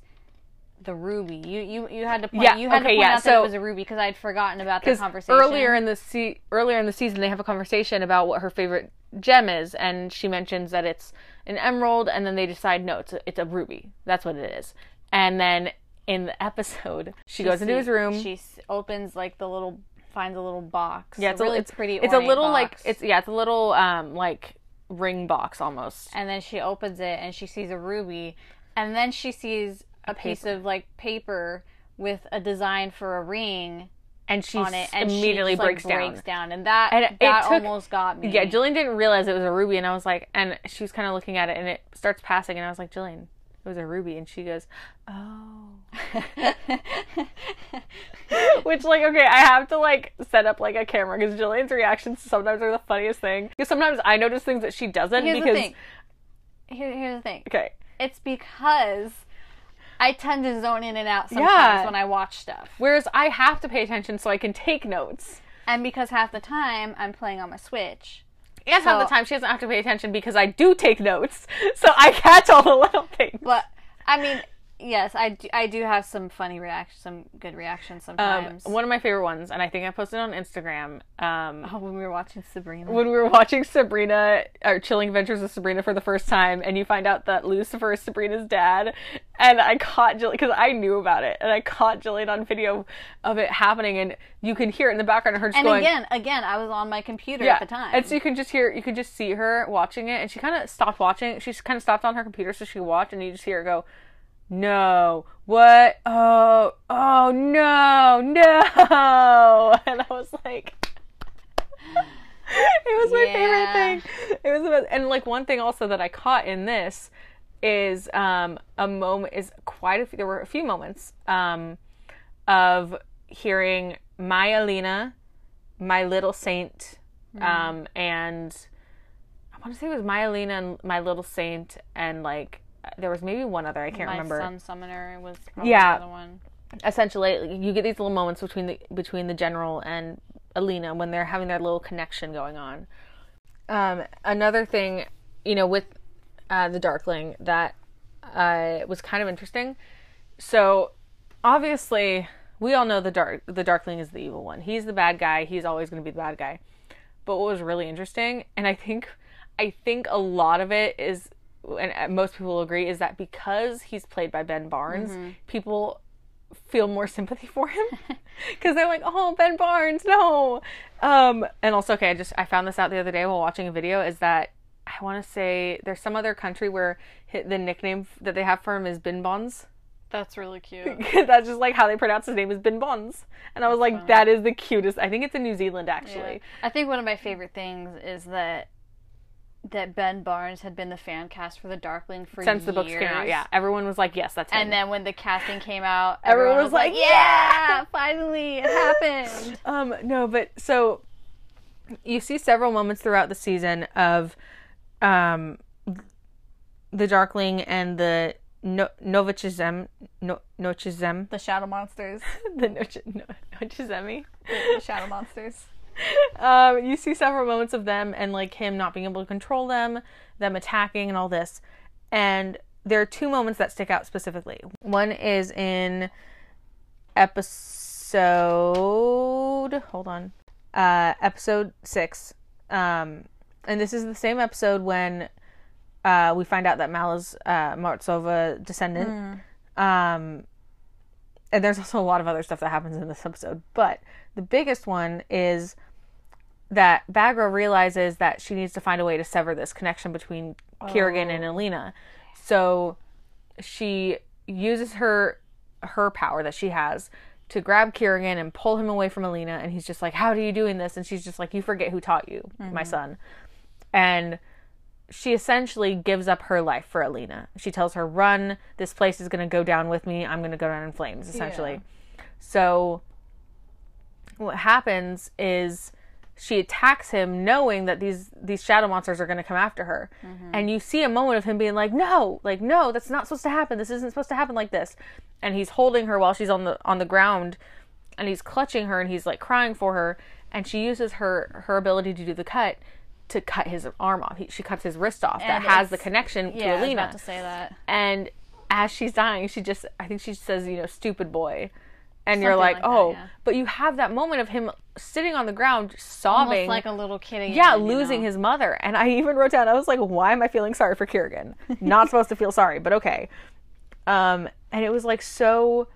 The ruby. You you you had to point. Yeah, you had okay, to point yeah, out that it was a ruby because I'd forgotten about the Because conversation. earlier in the se- earlier in the season, they have a conversation about what her favorite gem is, and she mentions that it's an emerald, and then they decide no, it's a, it's a ruby. That's what it is. And then in the *laughs* episode, she, goes into his room. She opens like the little, finds a little box. yeah, a it's really a, it's pretty. It's a little box. like it's yeah, it's a little um like ring box almost. And then she opens it and she sees a ruby, and then she sees a, piece of like paper with a design for a ring And she on it, and immediately she just, breaks like, down. breaks down, and that And that took- almost got me. Yeah, Jillian didn't realize it was a ruby, and I was like, and she was kind of looking at it, and it starts passing, and I was like, Jillian, it was a ruby, and she goes, oh. *laughs* Which, like, okay, I have to like set up like a camera because Jillian's reactions sometimes are the funniest thing. Because sometimes I notice things that she doesn't Here's because the thing. Here, here's the thing. okay, It's because I tend to zone in and out sometimes Yeah. when I watch stuff. whereas I have to pay attention so I can take notes. And because half the time I'm playing on my Switch. And half the time she doesn't have to pay attention because I do take notes, *laughs* so I catch all the little things. But I mean, yes, I do, I do have some funny reactions, some good reactions Um, sometimes. one of my favorite ones, and I think I posted on Instagram. Um, oh, when we were watching Sabrina. when we were watching Sabrina or Chilling Adventures of Sabrina for the first time, and you find out that Lucifer is Sabrina's dad, and I caught Jillian because I knew about it, and I caught Jillian on video of it happening, and you can hear it in the background of her just and going. again, again, I was on my computer yeah, at the time. and so you can just hear, you can just see her watching it, and she kind of stopped watching. She kind of stopped on her computer so she could watch, and you just hear her go, "No, what? Oh, oh no, no!" *laughs* And I was like, *laughs* it was my Yeah. favorite thing. It was the best. and like one thing also that I caught in this is um a moment is quite a few there were a few moments um of hearing my Alina, my little saint, Mm-hmm. um and I want to say it was my Alina and my little saint and like there was maybe one other I can't my remember. son summoner was probably Yeah. the other one. essentially you get these little moments between the between the general and Alina when they're having their little connection going on. Um, another thing, you know, with uh, the Darkling that uh, was kind of interesting. So obviously, we all know the dark the Darkling is the evil one. He's the bad guy. He's always going to be the bad guy. But what was really interesting, and I think I think a lot of it is, and most people will agree, is that because he's played by Ben Barnes, people feel more sympathy for him *laughs* because they're like, "Oh, Ben Barnes, no." Um, and also, okay, I just I found this out the other day while watching a video. Is that I want to say there's some other country where the nickname that they have for him is Bin Bonds. That's really cute. *laughs* That's just like how they pronounce his name is Bin Bonds, and I was like, that is the cutest. I think it's in New Zealand actually. I think one of my favorite things is that that Ben Barnes had been the fan cast for the Darkling for Since years. the books came out, yeah, everyone was like, yes, that's him. And then when the casting came out, Everyone everyone, was like, like, "Yeah, finally, it happened." *laughs* Um, no, but so you see several moments throughout the season of um the Darkling and the no- Novichism, no- Nochizem, The Shadow Monsters. *laughs* the Noch- no- Nochizemi. the Shadow Monsters. *laughs* Um, you see several moments of them and like him not being able to control them, them attacking and all this. And there are two moments that stick out specifically. One is in episode hold on. Uh episode 6. Um and this is the same episode when uh we find out that Mal is uh Morozova descendant. Um and there's also a lot of other stuff that happens in this episode, but the biggest one is that Bagra realizes that she needs to find a way to sever this connection between Kirigan and oh. Alina. So she uses her her power that she has to grab Kirigan and pull him away from Alina and he's just like, How are you doing this? And she's just like, You forget who taught you, my mm-hmm. son. And she essentially gives up her life for Alina. She tells her, Run, this place is gonna go down with me, I'm gonna go down in flames, essentially. So what happens is she attacks him knowing that these these shadow monsters are going to come after her. Mm-hmm. And you see a moment of him being like no like no that's not supposed to happen. This isn't supposed to happen like this. And he's holding her while she's on the on the ground and he's clutching her and he's like crying for her. And she uses her her ability to do the cut to cut his arm off. He, she cuts his wrist off that has the connection to Yeah, I was about to say that. and as she's dying she just i think she says you know stupid boy and you're like, like that, oh yeah. but you have that moment of him sitting on the ground sobbing Almost like a little kid. Again, yeah losing know? his mother and i *laughs* even wrote down i was like why am i feeling sorry for Kirigan *laughs* not supposed to feel sorry but okay um and it was like so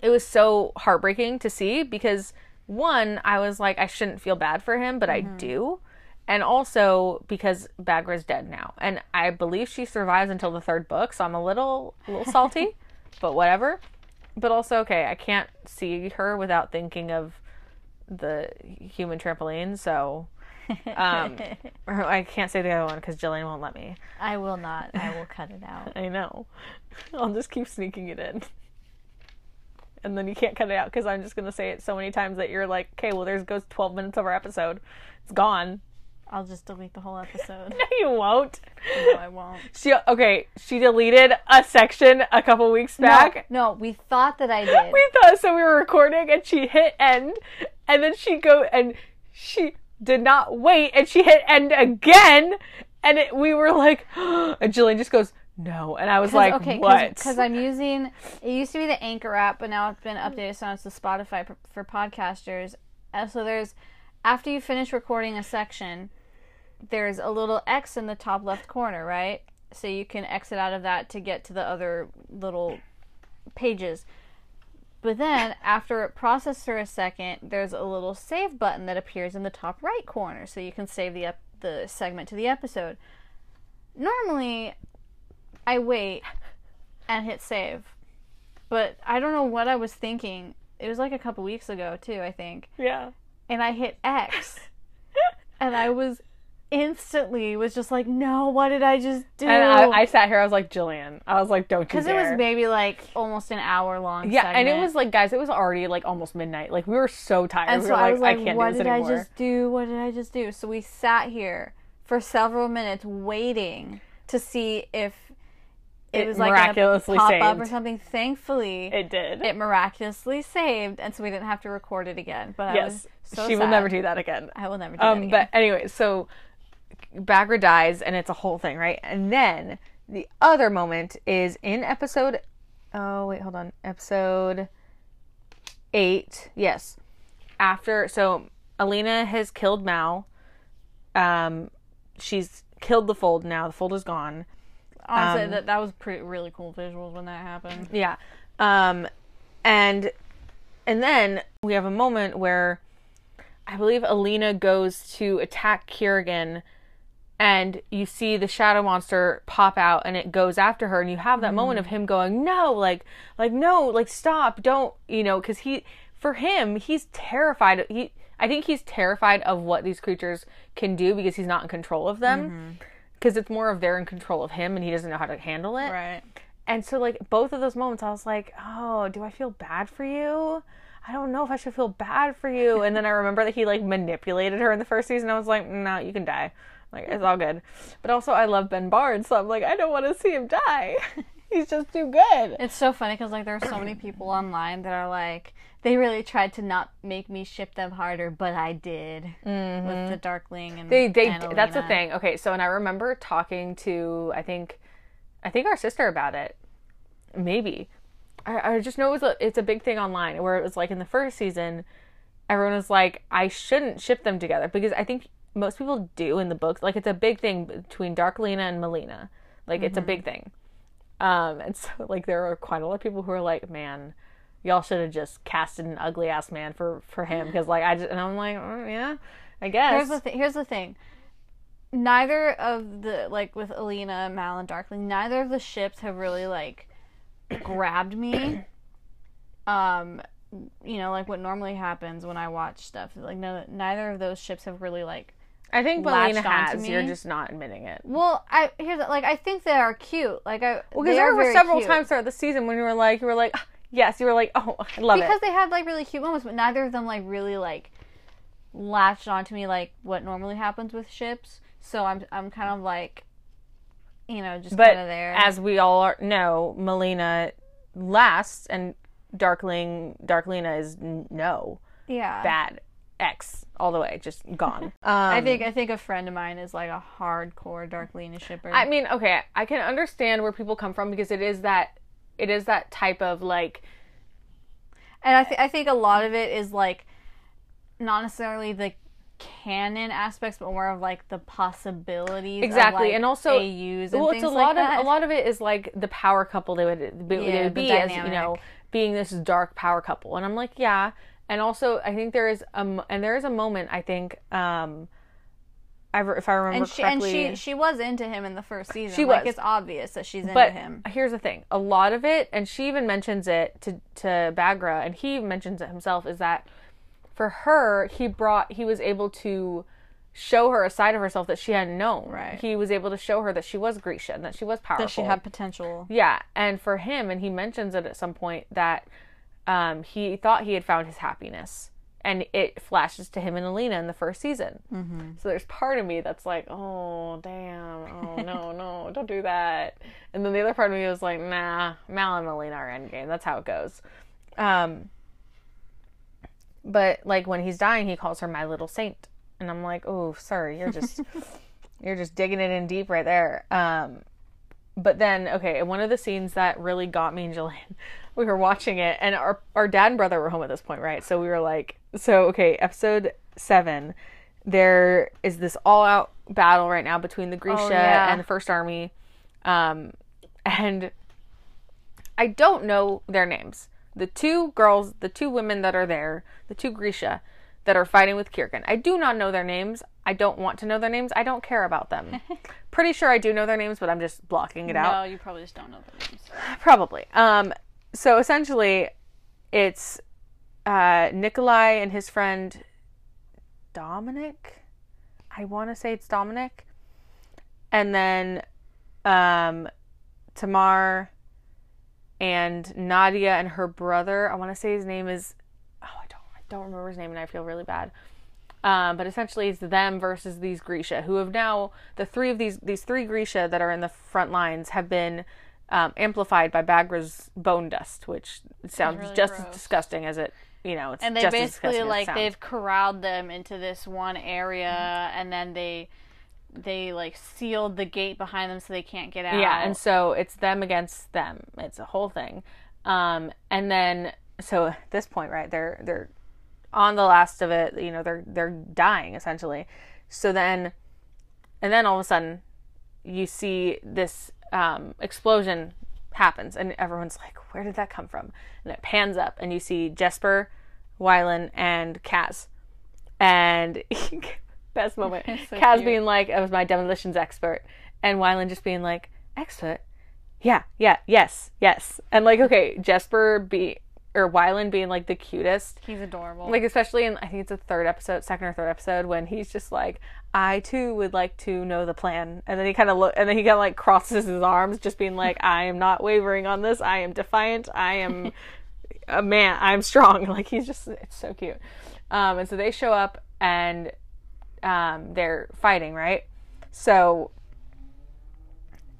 it was so heartbreaking to see because one i was like i shouldn't feel bad for him but Mm-hmm. i do and also because Bagra's dead now and i believe she survives until the third book so i'm a little a little salty *laughs* but whatever but also okay i can't see her without thinking of the human trampoline so *laughs* um i can't say the other one because jillian won't let me. I will not. I will cut it out. *laughs* i know. I'll just keep sneaking it in. And then you can't cut it out because i'm just going to say it so many times that you're like okay well there's goes 12 minutes of our episode. It's gone I'll just delete the whole episode. *laughs* no you won't no, I won't. she okay she deleted a section a couple weeks back No, no, we thought that I *laughs* did. we thought so we were recording and she hit end and then she go and she did not wait and she hit end again and it, we were like *gasps* and Jillian just goes no and I was like okay, what Because I'm using it used to be the Anchor app, but now it's been updated, so it's the Spotify for, for podcasters. And so there's after you finish recording a section, there's a little X in the top left corner, right? So you can exit out of that to get to the other little pages. But then, after it processes for a second, there's a little save button that appears in the top right corner, so you can save the ep- the segment to the episode. Normally, I wait and hit save, but I don't know what I was thinking. It was like a couple weeks ago too, I think, yeah and I hit X, *laughs* and I was instantly was just like, no, what did I just do? and I, I sat here I was like Jillian I was like don't you because it was maybe like almost an hour long. yeah and it was like guys it was already like almost midnight like we were so tired And we so were I was like, I can't what do this did I just do? What did I just do? So we sat here for several minutes waiting to see if it, It was like miraculously pop up or something. Thankfully, it did it miraculously saved, and so we didn't have to record it again. But I yes was so she will never do that again I will never do that Um, again. but anyway, so Bagra dies, and it's a whole thing, right? And then the other moment is in episode. Oh wait, hold on. Episode eight. Yes, after so Alina has killed Mal. Um, she's killed the fold now. The fold is gone. Honestly, Um, that that was pretty really cool visuals when that happened. Yeah. Um and and then we have a moment where I believe Alina goes to attack Kirigan and you see the shadow monster pop out and it goes after her and you have that mm. moment of him going no like like no like stop don't you know cuz he for him he's terrified he I think he's terrified of what these creatures can do because he's not in control of them mm-hmm. because it's more of they're in control of him and he doesn't know how to handle it Right. and so, like, both of those moments, I was like, oh, do I feel bad for you? I don't know if I should feel bad for you. And then I remember that he, like, manipulated her in the first season. I was like, no, you can die. Like, it's all good. But also, I love Ben Barnes, so I'm like, I don't want to see him die. *laughs* He's just too good. It's so funny because like there are so many people online that are like they really tried to not make me ship them harder, but I did with mm-hmm. the Darkling and They, they, and that's the thing. Okay, so, and I remember talking to, I think, I think our sister about it. Maybe. I, I just know it was a, it's a big thing online where it was like in the first season, everyone was like, I shouldn't ship them together because I think most people do in the books. Like it's a big thing between Dark Darklina and Malina. Like it's a big thing. Um, and *laughs* so like there are quite a lot of people who are like, man, y'all should have just casted an ugly ass man for for him because like I just and I'm like, oh, yeah, I guess. Here's the thing. Here's the thing. Neither of the like with Alina, Mal, and Darkling, neither of the ships have really like grabbed me. *coughs* Um, you know, like what normally happens when I watch stuff. Like no, neither of those ships have really like. I think Malina has. You're just not admitting it. Well, I here's like I think they are cute. Like I Well, because there were several cute. times throughout the season when you were like, you were like, "Ah, *gasps* yes, you were like, oh, I love because it. Because they had like really cute moments, but neither of them like really like latched onto me like what normally happens with ships. So I'm I'm kind of like, you know, just kind of there. as we all are, know, Malina lasts, and Darkling, Darklina is no yeah, bad X all the way, just gone. Um, *laughs* I think I think a friend of mine is like a hardcore Darklina shipper. I mean, okay, I can understand where people come from because it is that, it is that type of like, and I, th- I think a lot of it is like not necessarily the canon aspects, but more of like the possibilities. of, Exactly, like, and also- AUs and well, it's a like lot that. of a lot of it is like the power couple they would be, they Yeah, would the as you know being this dark power couple, and I'm like, yeah, and also I think there is um and there is a moment I think um, I if I remember and she and she she was into him in the first season. She like was. it's obvious that she's into but him. here's the thing: a lot of it, and she even mentions it to to Bagra, and he mentions it himself, is that for her, he brought he was able to show her a side of herself that she hadn't known. Right. He was able to show her that she was Grisha and that she was powerful. That she had potential. Yeah, and for him, and he mentions it at some point that um, he thought he had found his happiness, and it flashes to him and Alina in the first season. Mm-hmm. So there's part of me that's like, oh damn, oh *laughs* no, no, don't do that. And then the other part of me was like, nah, Mal and Alina are endgame. That's how it goes. Um, but like when he's dying, he calls her my little saint, and I'm like, oh, sir, you're just *laughs* you're just digging it in deep right there. Um, but then okay one of the scenes that really got me and Jillian we were watching it and our our dad and brother were home at this point right so we were like so okay episode seven there is this all out battle right now between the Grisha Oh, yeah. and the first army um and I don't know their names the two girls the two women that are there the two Grisha that are fighting with Kirigan. I do not know their names. I don't want to know their names. I don't care about them. *laughs* Pretty sure I do know their names, but I'm just blocking it out. No, you probably just don't know the names. Probably. Um, so essentially, it's uh, Nikolai and his friend Dominic. I want to say it's Dominic. And then um, Tamar and Nadia and her brother. I want to say his name is. Oh, I don't. I don't remember his name, and I feel really bad. Um, but essentially, it's them versus these Grisha, who have now the three of these these three Grisha that are in the front lines have been um, amplified by Bagra's bone dust, which sounds really just as disgusting as it you know. It's And they basically as like they've corralled them into this one area, and then they they like sealed the gate behind them so they can't get out. Yeah, and so it's them against them. It's a whole thing. Um, and then so at this point, right, they're they're on the last of it. You know, they're they're dying essentially. So then, and then all of a sudden, you see this um, explosion happens, and everyone's like, "Where did that come from?" And it pans up, and you see Jesper, Wylan, and Kaz, and *laughs* best moment, *laughs* so Kaz cute. being like, "I was my demolitions expert," and Wylan just being like, "Expert." yeah, yeah, yes, yes. And like, okay, Jesper be or Wylan being like the cutest. he's adorable. Like especially in I think it's the third episode, second or third episode, when he's just like, I too would like to know the plan, and then he kind of look, and then he kind of like crosses his arms, just being like, I am not wavering on this. I am defiant. I am a man. I'm strong. *laughs* Like he's just, it's so cute. Um, and so they show up and um, they're fighting, right? So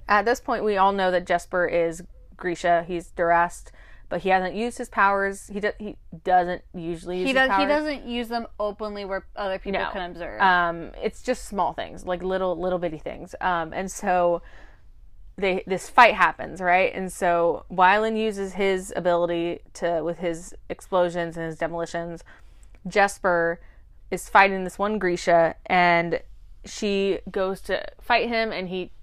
at this point, we all know that Jesper is Grisha. He's Durast, but he hasn't used his powers. He do- he doesn't usually use he his does. powers. He doesn't use them openly where other people No. can observe. Um, it's just small things, like little little bitty things. Um, and so they this fight happens, right? And so Wylan uses his ability to with his explosions and his demolitions. Jesper is fighting this one Grisha, and she goes to fight him, and he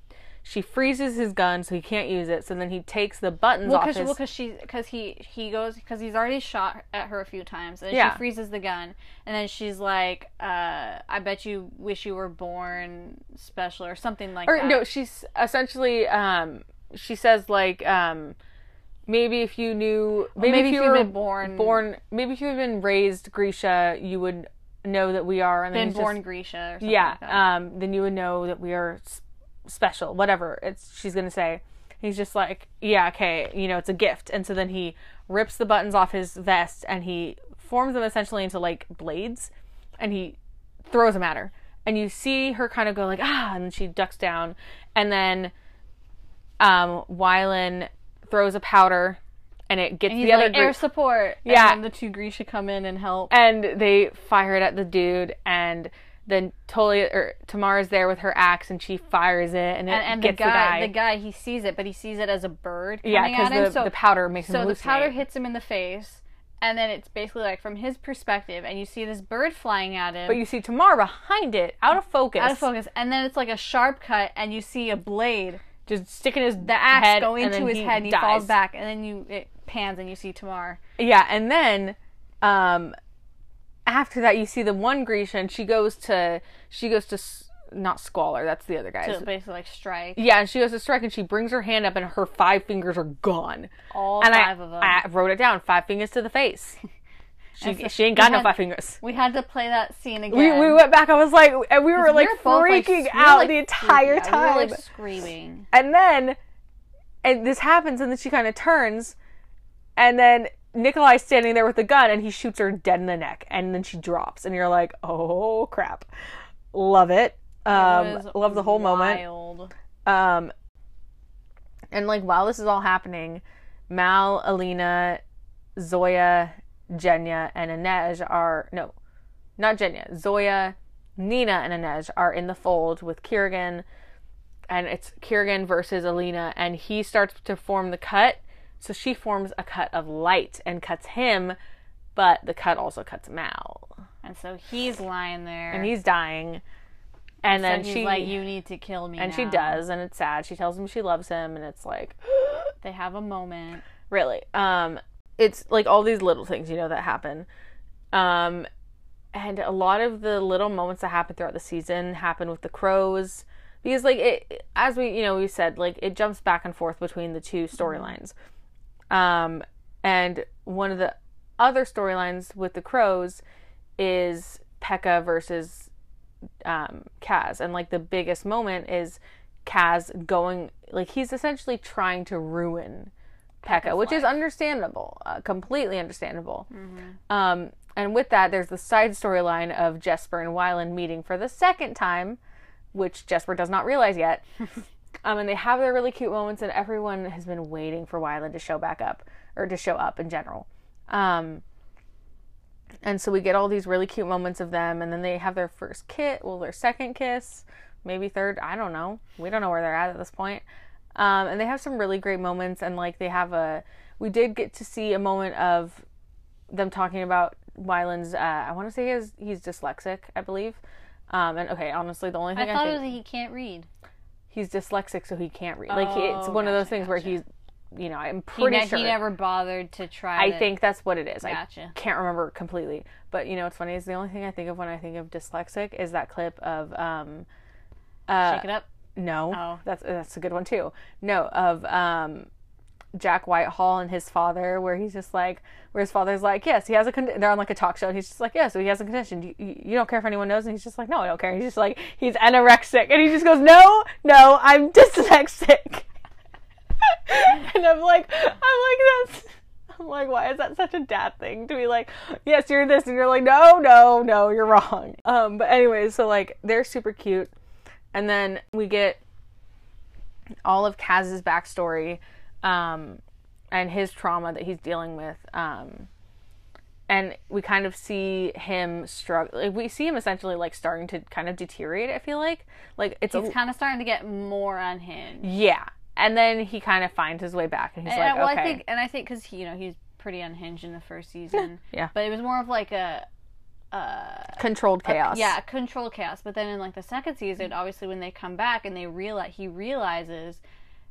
she freezes his gun so he can't use it. So then he takes the buttons well, off because his. well, 'cause she because he he goes because he's already shot at her a few times, and Yeah. she freezes the gun, and then she's like, uh, "I bet you wish you were born special or something like or that." no, she's essentially um she says like um maybe if you knew maybe, maybe if you were been born- born maybe if you had been raised Grisha you would know that we are and then been he's just- born Grisha or something yeah like that. um then you would know that we are special whatever it's she's gonna say he's just like yeah okay you know it's a gift and so then he rips the buttons off his vest and he forms them essentially into like blades and he throws them at her and you see her kind of go like ah and she ducks down and then um Wylan throws a powder and it gets And the other like air support. Yeah. and then the two Grisha come in and help. and they fire it at the dude and then totally or Tamara's there with her axe and she fires it and it and, and the gets guy, the guy, he sees it, but he sees it as a bird coming yeah at because him. the, so the powder makes him so the powder hits him in the face, and then it's basically like from his perspective, and you see this bird flying at him. but you see Tamara behind it out of focus out of focus, and then it's like a sharp cut, and you see a blade, just sticking his the axe head go into his he head, and he dies. falls back, and then you it pans, and you see Tamar. Yeah, and then um after that you see the one Grisha and she goes to she goes to not Squaller, that's the other guy. To basically like strike Yeah, and she goes to strike and she brings her hand up and her five fingers are gone. all and five I, of them. I wrote it down, five fingers to the face. *laughs* She, so she ain't got we no had- five fingers. we had to play that scene again. We, we went back. I was like, and we were We like both, like, freaking we out like, the entire time. We were, like screaming. and then, and this happens, and then she kind of turns, and then Nikolai's standing there with the gun, and he shoots her dead in the neck, and then she drops, and you're like, oh crap, love it. Um, love the whole moment. Um, and like while this is all happening, Mal, Alina, Zoya, Genya, and Inej are no, not Genya. Zoya, Nina, and Inej are in the fold with Kirigan, and it's Kirigan versus Alina, and he starts to form the cut. So she forms a cut of light and cuts him, but the cut also cuts Mal, And so he's lying there, and he's dying. And so then he's she like, "You need to kill me." and she does, and it's sad. She tells him she loves him, and it's like, *gasps* They have a moment. really um it's like all these little things you know that happen um and a lot of the little moments that happen throughout the season happen with the crows because like it as we you know we said like it jumps back and forth between the two storylines um and one of the other storylines with the crows is Pekka versus um Kaz and like the biggest moment is Kaz going like he's essentially trying to ruin Pekka, Pekka's which is understandable, uh, completely understandable. Um, and with that, there's the side storyline of Jesper and Wylan meeting for the second time, which Jesper does not realize yet. *laughs* um, and they have their really cute moments, and everyone has been waiting for Wylan to show back up or to show up in general. Um, and so we get all these really cute moments of them, and then they have their first kiss, well, their second kiss, maybe third. I don't know. We don't know where they're at at this point. Um, and they have some really great moments, and like they have a. We did get to see a moment of them talking about Wylan's. Uh, I want to say his he's dyslexic, I believe. Um, and okay, honestly, the only thing I, thought think it was that he can't read. He's dyslexic, so he can't read. Like he, it's Oh, one of those gotcha, things where gotcha. he's, you know, I'm He, pretty ne- sure. he never bothered to try. I think that's what it is. Gotcha. I can't remember completely, but you know what's funny is the only thing I think of when I think of dyslexic is that clip of um, uh, shake it up. no, Oh. that's that's a good one too. No, of um, Jack Whitehall and his father, where he's just like, where his father's like, yes, he has a. Con-, they're on like a talk show, and he's just like, yeah, so he has a condition. You, you, you don't care if anyone knows, and he's just like, no, I don't care. He's just like, he's anorexic, and he just goes, no, no, I'm dyslexic. *laughs* and I'm like, I'm like that's. I'm like, why is that such a dad thing to be like, yes, you're this, and you're like, no, no, no, you're wrong. Um, but anyways, so like they're super cute, and then we get all of Kaz's backstory, um, and his trauma that he's dealing with, um, and we kind of see him struggle. Like, we see him essentially like starting to kind of deteriorate. I feel like, like it's He's a, kind of starting to get more unhinged. yeah, and then he kind of finds his way back, and he's And, like, well, okay, I think, and I think because you know he's pretty unhinged in the first season. *laughs* Yeah. But it was more of like a, uh, controlled chaos. yeah, controlled chaos. But then in like the second season, obviously when they come back and they realize he realizes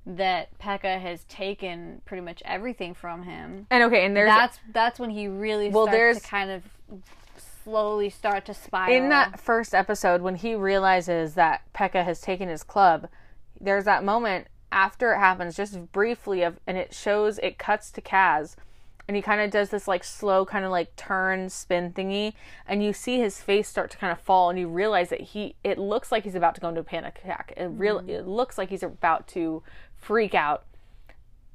that Pekka has taken pretty much everything from him. and okay, and there's That's that's when he really Well, starts there's- to kind of slowly start to spiral. in that first episode when he realizes that Pekka has taken his club, there's that moment after it happens, just briefly of, and it shows it cuts to Kaz, and he kind of does this like slow kind of like turn spin thingy, and you see his face start to kind of fall, and you realize that he it looks like he's about to go into a panic attack. It real mm-hmm. it looks like he's about to freak out,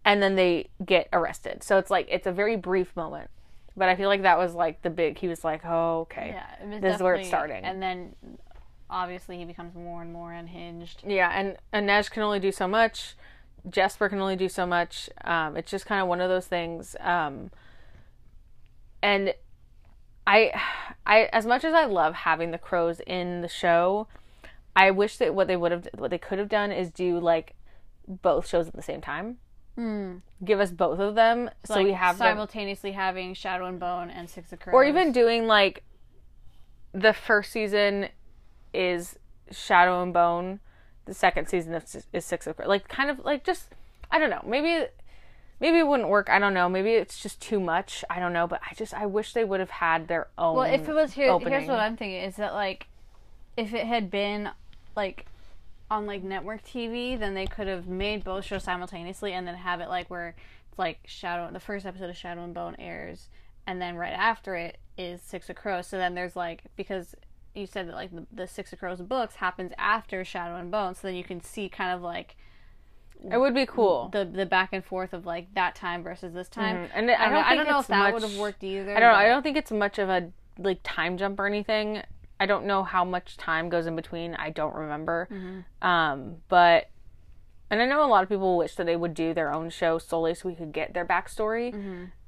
and then they get arrested. So it's like it's a very brief moment. But I feel like that was like the big. He was like, "Oh, okay." yeah, this is where it's starting. And then obviously he becomes more and more unhinged. Yeah, and Inej can only do so much. Jesper can only do so much. Um, it's just kind of one of those things. Um, and I, I as much as I love having the crows in the show, I wish that what they would have, what they could have done is do like both shows at the same time. Hmm. Give us both of them, so Like, we have them simultaneously having Shadow and Bone and Six of Crows. or even doing like the first season is Shadow and Bone, the second season is, is Six of Crows. Like kind of like just I don't know. Maybe maybe it wouldn't work. I don't know. Maybe it's just too much. I don't know. But I just I wish they would have had their own. Well, if it was here, here's what I'm thinking is that like, if it had been like on like network TV, then they could have made both shows simultaneously and then have it like where it's like Shadow, the first episode of Shadow and Bone airs, and then right after it is Six of Crows. So then there's like because you said that like the, the Six of Crows books happens after Shadow and Bone, so then you can see kind of like it would be cool. the the back and forth of like that time versus this time. Mhm. And I I don't, don't I don't know if that would have worked either. I don't know. I don't think it's much of a like time jump or anything. I don't know how much time goes in between. I don't remember. Mm-hmm. Um, but and I know a lot of people wish that they would do their own show solely so we could get their backstory.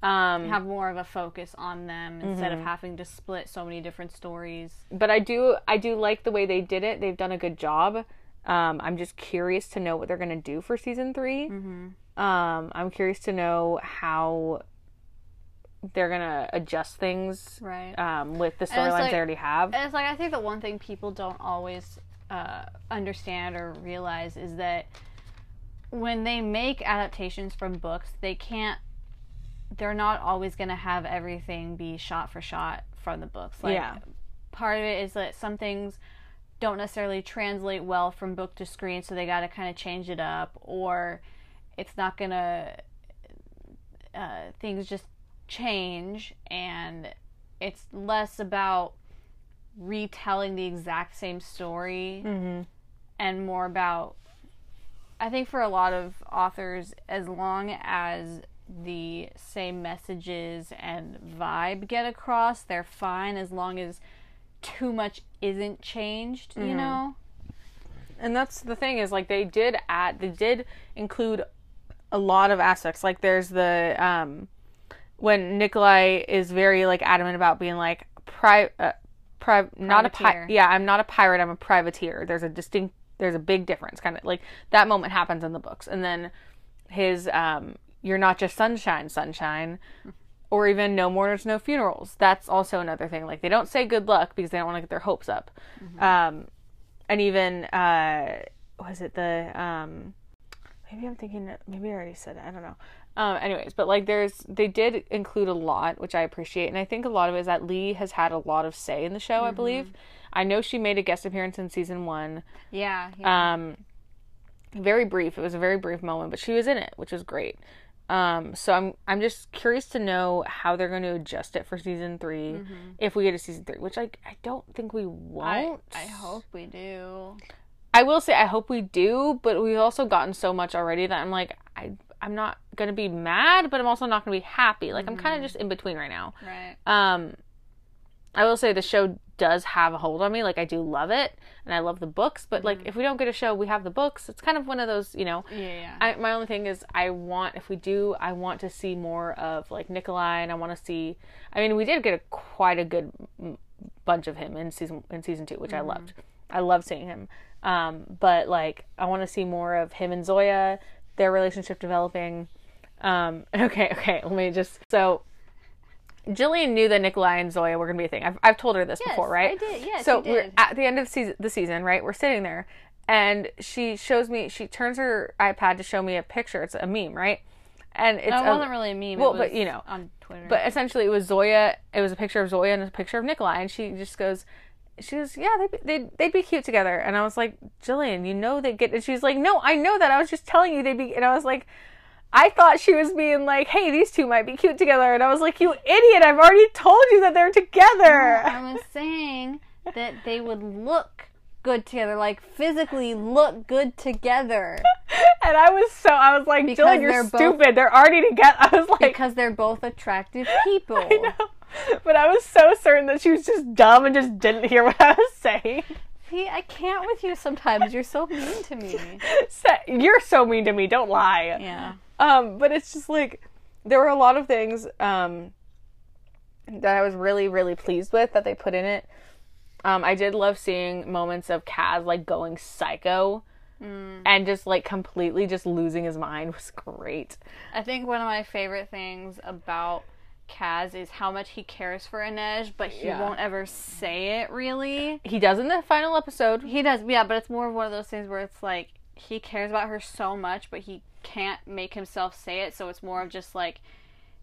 Um, have more of a focus on them instead of having to split so many different stories. but I do I do like the way they did it. They've done a good job. Um, I'm just curious to know what they're gonna do for season 3 Um, I'm curious to know how they're gonna adjust things Right. um, with the storylines like- they already have. And it's like I think the one thing people don't always uh, understand or realize is that when they make adaptations from books, they can't. They're not always going to have everything be shot for shot from the books. Like, Yeah. Part of it is that some things don't necessarily translate well from book to screen, so they got to kind of change it up, or it's not going to. Uh, things just change, and it's less about retelling the exact same story Mm-hmm. and more about I think for a lot of authors as long as the same messages and vibe get across they're fine as long as too much isn't changed you know? And that's the thing is like they did add they did include a lot of aspects. Like there's the um when Nikolai is very like adamant about being like pri uh, pri not a pi- yeah I'm not a pirate I'm a privateer. There's a distinct there's a big difference kind of like that moment happens in the books. And then his um you're not just sunshine sunshine or even no mourners no funerals. That's also another thing like they don't say good luck because they don't want to get their hopes up. Um and even uh was it the um maybe i'm thinking maybe i already said it i don't know um anyways but like there's they did include a lot which i appreciate and i think a lot of it is that Leigh has had a lot of say in the show i believe i know she made a guest appearance in season one Yeah. yeah. um very brief it was a very brief moment but she was in it which was great um so i'm i'm just curious to know how they're going to adjust it for season 3 if we get a season 3 which like i don't think we won't I hope we do. I will say I hope we do, but we've also gotten so much already that I'm like I I'm not gonna be mad, but I'm also not gonna be happy. Like I'm kind of just in between right now. Right. Um, I will say the show does have a hold on me. Like I do love it, and I love the books. But like if we don't get a show, we have the books. It's kind of one of those, you know. Yeah, yeah. I, my only thing is I want if we do I want to see more of like Nikolai and I want to see I mean we did get a quite a good mm, bunch of him in season in season 2 which I loved. I love seeing him. Um but like I want to see more of him and Zoya their relationship developing. Um *laughs* okay, okay, let me just so Jillian knew that Nikolai and Zoya were going to be a thing. I've, I've told her this Yes, before, right? I did. Yes, So we're at the end of season, the season, right? We're sitting there, and she shows me. She turns her iPad to show me a picture. It's a meme, right? And it's no, it wasn't really a meme. well, it was but, you know, on Twitter. but essentially it was Zoya. It was a picture of Zoya and a picture of Nikolai, and she just goes. She goes, yeah, they'd, they'd, they'd be cute together. And I was like, Jillian, you know they get. And she's like, no, I know that. I was just telling you they'd be. And I was like, I thought she was being like, hey, these two might be cute together. And I was like, you idiot, I've already told you that they're together. I was saying that they would look good together, like physically look good together, *laughs* and I was so, I was like, Because Jillian, you're both- stupid. They're already together. *laughs* I was like, because they're both attractive *laughs* people. I know. But I was so certain that she was just dumb and just didn't hear what I was saying. See, I can't with you sometimes. You're so mean to me. You're so mean to me. Don't lie. Yeah. Um, but it's just like there were a lot of things um, that I was really, really pleased with that they put in it. Um, I did love seeing moments of Kaz like going psycho and just like completely just losing his mind was great. I think one of my favorite things about Kaz is how much he cares for Inej, but he Yeah. won't ever say it really. He does in the final episode. He does, yeah, but it's more of one of those things where it's like he cares about her so much, but he can't make himself say it, so it's more of just like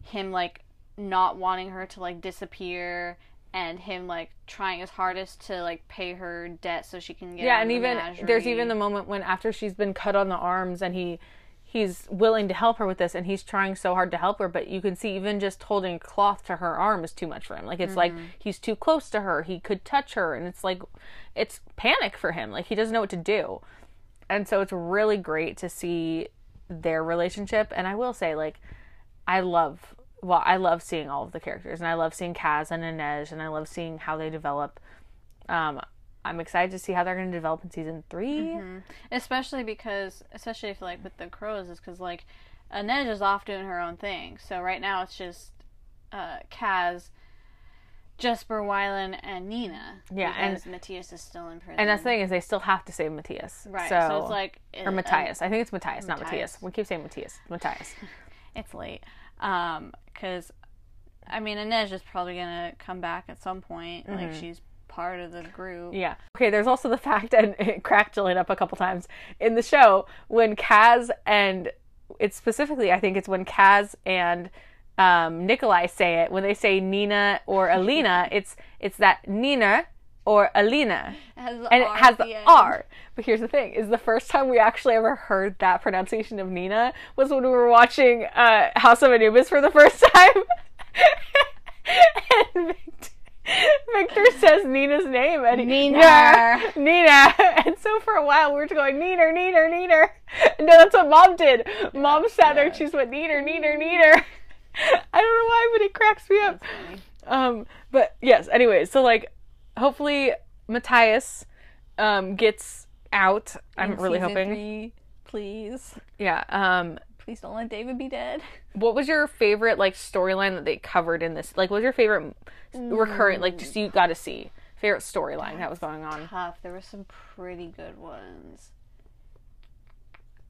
him like not wanting her to like disappear and him like trying his hardest to like pay her debt so she can get yeah and the even menagerie. there's even the moment when after she's been cut on the arms and he he's willing to help her with this and he's trying so hard to help her but you can see even just holding cloth to her arm is too much for him. Like it's like mm-hmm. he's too close to her he could touch her and it's like it's panic for him. Like he doesn't know what to do. And so it's really great to see their relationship. And i will say like i love well i love seeing all of the characters and i love seeing kaz and inej and i love seeing how they develop. Um i'm excited to see how they're going to develop in season 3 especially because especially if like with the crows is because like Inej is off doing her own thing. So right now it's just uh Kaz Jesper Wylan and Nina. Yeah, and- Matthias is still in prison. and that's the thing is they still have to save matthias. Right so, so, it's like or matthias. I think it's matthias not Matthias. we keep saying matthias matthias. *laughs* It's late. Um because I mean Inej is probably gonna come back at some point. Like she's part of the group. Mm-hmm. Yeah. Okay, there's also the *laughs* fact, and it cracked Jillian up a couple times in the show when Kaz and it's specifically, I think it's when Kaz and um, Nikolai say it. When they say Nina or Alina, *laughs* it's it's that Nina or Alina, It has the and it R has the end. R. But here's the thing: is the first time we actually ever heard that pronunciation of Nina was when we were watching uh, House of Anubis for the first *laughs* time. and Victor, Victor says Nina's name, and Nina. Yeah, Nina. And so for a while we were just going Neener, Neener, Neener. No, that's what Mom did. Mom sat there and she's went Neener, Neener, Neener. I don't know why, but it cracks me up. Um, but yes. Anyways, so like, hopefully Matthias um gets out. I'm In really hoping. three, please Yeah. Um, please don't let David be dead what was your favorite like storyline that they covered in this? Like, what was your favorite recurrent like just you got to see favorite storyline that was going on. Tough. There were some pretty good ones.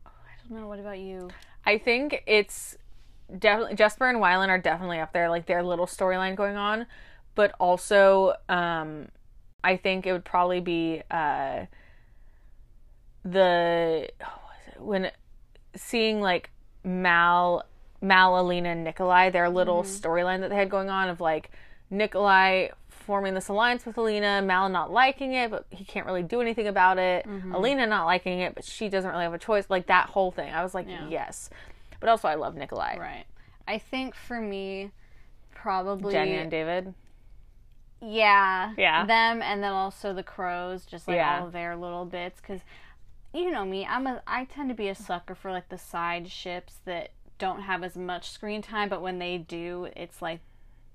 I don't know. What about you? I think it's definitely Jesper and Wylan are definitely up there, like their little storyline going on, but also um, I think it would probably be uh, the when seeing like Mal, Mal, Alina, and Nikolai, their little storyline that they had going on of like Nikolai forming this alliance with Alina, Mal not liking it, but he can't really do anything about it. Alina not liking it, but she doesn't really have a choice. Like that whole thing. I was like, yes. But also, I love Nikolai. Right. I think for me, probably Jenny and David. Yeah. Yeah. Them and then also the crows, just like Yeah. all of their little bits. Because you know me, I'm a I tend to be a sucker for like the side ships that don't have as much screen time, but when they do, it's like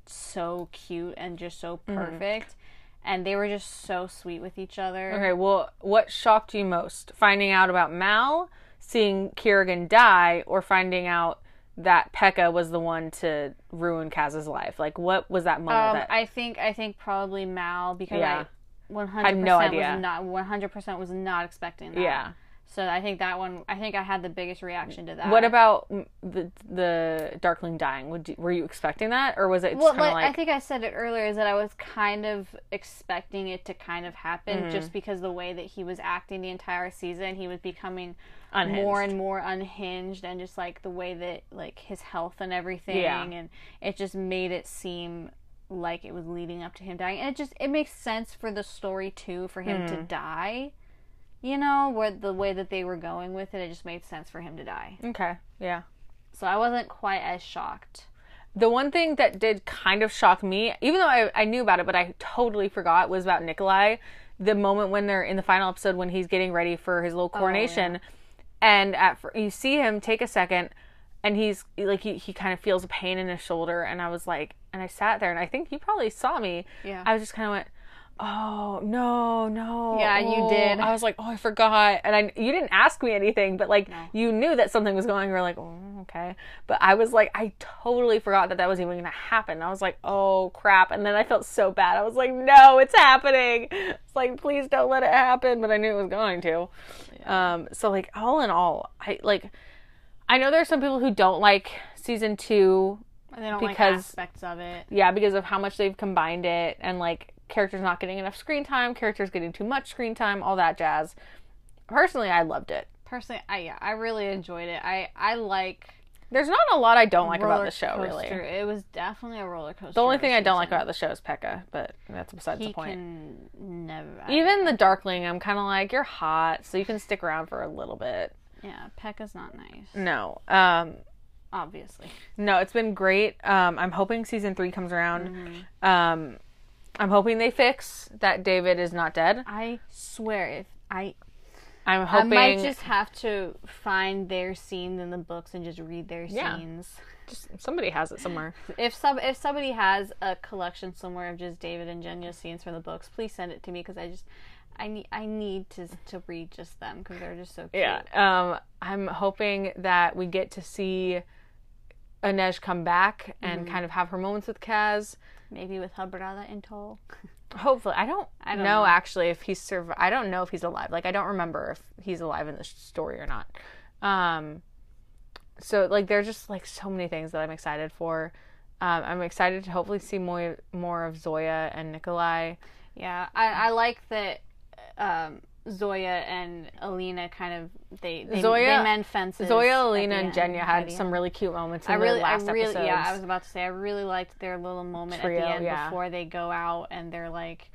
so cute and just so Mm-hmm. perfect. And they were just so sweet with each other. Okay, well, what shocked you most? Finding out about Mal, seeing Kirigan die, or finding out that Pekka was the one to ruin Kaz's life? Like, what was that moment Um, that I think I think probably Mal because Yeah. I 100% no idea. was not 100% was not expecting that. Yeah. So I think that one I think I had the biggest reaction to that. What about the the Darkling dying? Would you, were you expecting that, or was it Well, like, like, I think I said it earlier is that I was kind of expecting it to kind of happen Mm-hmm. just because the way that he was acting the entire season, he was becoming Unhinged. more and more unhinged and just like the way that like his health and everything Yeah. and it just made it seem like it was leading up to him dying. And it just it makes sense for the story too for him Hmm. to die. You know, where the way that they were going with it, it just made sense for him to die. okay, yeah. So I wasn't quite as shocked. The one thing that did kind of shock me, even though I, I knew about it, but I totally forgot, was about Nikolai. The moment when they're in the final episode when he's getting ready for his little coronation, and at you see him take a second, and he's like he, he kind of feels a pain in his shoulder, and I was like, and I sat there, and I think you probably saw me. Yeah. I was just kind of went, oh no no. Yeah, you oh." did. I was like, oh, I forgot, and I you didn't ask me anything, but like you knew that something was going. You were like, oh, okay, but I was like, I totally forgot that that was even going to happen. I was like, oh crap, and then I felt so bad. I was like, no, it's happening. It's like, please don't let it happen, but I knew it was going to. Um, so like all in all, I like. I know there's some people who don't like season two And they don't Because- like aspects of it. yeah, because of how much they've combined it and like characters not getting enough screen time, characters getting too much screen time, all that jazz. Personally, I loved it. Personally, I yeah, I really enjoyed it. I I like There's not a lot I don't like about the show, really. It was definitely a roller coaster. The only thing I don't like about the show is Pekka, but that's besides he the point. can never. Even the Darkling, I'm kind of like, you're hot, so you can stick around for a little bit. yeah, Pekka's not nice. No, um, Obviously, no, it's been great. Um, I'm hoping season three comes around. Um, I'm hoping they fix that David is not dead. I swear if I I'm hoping. I might just have to find their scenes in the books and just read their Yeah. scenes. just- somebody has it somewhere. If some if somebody has a collection somewhere of just David and Genya's scenes from the books, please send it to me because I just I need I need to to read just them because they're just so cute. Yeah. Um, I'm hoping that we get to see Inej come back and kind of have her moments with Kaz. Maybe with Hubrada in tow. Hopefully, I don't, I don't know, know. actually if he's I don't know if he's alive. Like I don't remember if he's alive in the story or not. Um, so like there's just like so many things that I'm excited for. Um, I'm excited to hopefully see more more of Zoya and Nikolai. Yeah, I, I like that um, Zoya and Alina kind of they they, Zoya- they mend fences. Zoya, Alina, and Genya had some really cute moments in I really, the last I really, episodes. yeah. I was about to say I really liked their little moment Trio, at the end yeah. before they go out and they're like,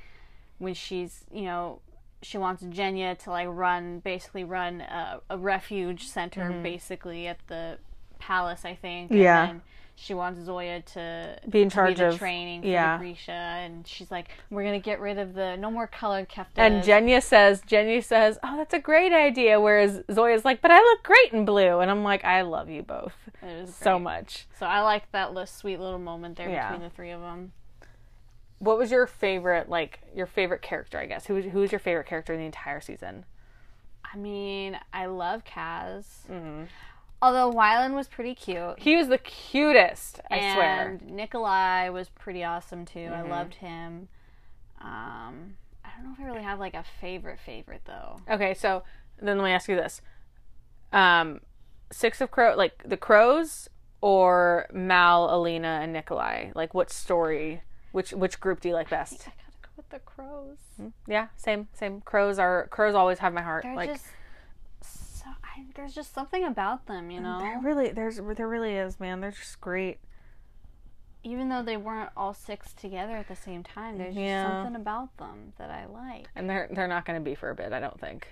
when she's you know she wants Genya to like run basically run a, a refuge center basically at the palace I think. Mm-hmm. Yeah. And she wants Zoya to Be in charge the of- training for yeah. Grisha, and she's like, "We're gonna get rid of the no more colored keftas." And Genya says, Genya says, "Oh, that's a great idea." Whereas Zoya's like, "But I look great in blue," and I'm like, "I love you both so much." So I like that little sweet little moment there Yeah. between the three of them. What was your favorite, like your favorite character? I guess who who was your favorite character in the entire season? I mean, I love Kaz. Mm-hmm. Although Wylan was pretty cute. He was the cutest. I swear. and swear. Nikolai was pretty awesome too. Mm-hmm. I loved him. Um, I don't know if I really have like a favorite favorite though. Okay, so then let me ask you this: um, Six of Crow, like the Crows, or Mal, Alina, and Nikolai? Like, what story? Which which group do you like best? I gotta go with the crows. Yeah, same same. Crows are crows always have my heart. They're like just. I, *sighs* there's just something about them, you know. there really there's there really is, man. They're just great. Even though they weren't all six together at the same time, there's Yeah. just something about them that I like. And they're they're not going to be for a bit, I don't think.